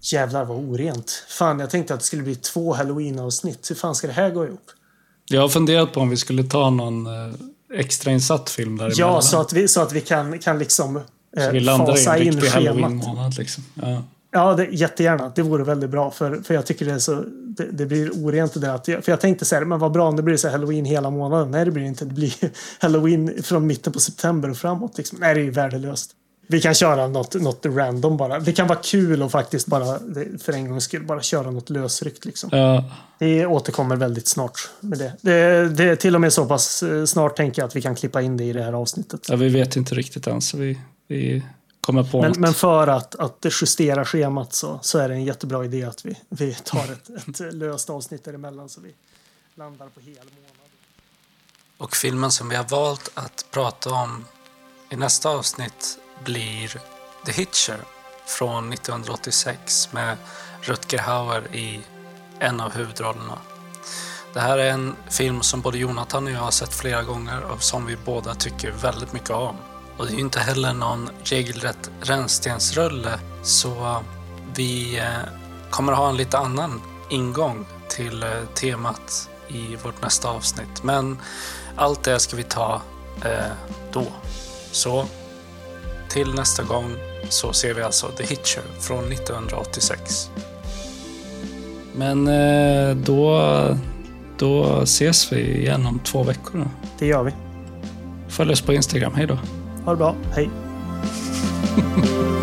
Jävlar vad orent. Fan, jag tänkte att det skulle bli två halloween-avsnitt. Hur fan ska det här gå ihop? Jag har funderat på om vi skulle ta någon eh, extrainsatt film där Ja, så att vi, så att vi kan, kan liksom så vi landar fasa in schemat. Liksom. Ja. Ja, det, jättegärna. Det vore väldigt bra. För, för jag tycker det så... Det, det blir orent det där. Att jag, för jag tänkte så här, men vad bra om det blir så halloween hela månaden. Nej, det blir inte. Det blir halloween från mitten på september och framåt. Liksom. Nej, det är ju värdelöst. Vi kan köra något, något random bara. Det kan vara kul och faktiskt bara för en gångs skull bara köra något lösryckt. Liksom. Ja. Det återkommer väldigt snart med det. det. Det är till och med så pass eh, snart tänker jag att vi kan klippa in det i det här avsnittet. Ja, vi vet inte riktigt än så vi, vi kommer på men, något. Men för att, att justera schemat så, så är det en jättebra idé att vi, vi tar ett, ett löst avsnitt däremellan så vi landar på hel månad. Och filmen som vi har valt att prata om i nästa avsnitt blir The Hitcher från 1986 med Rutger Hauer i en av huvudrollerna. Det här är en film som både Jonathan och jag har sett flera gånger och som vi båda tycker väldigt mycket om. Och det är ju inte heller någon regelrätt rännstensrulle så vi eh, kommer ha en lite annan ingång till eh, temat i vårt nästa avsnitt. Men allt det ska vi ta eh, då. Så till nästa gång så ser vi alltså The Hitcher från 1986. Men eh, då, då ses vi igen om två veckor. Det gör vi. Följ oss på Instagram. Hej då. Ha det bra. Hej.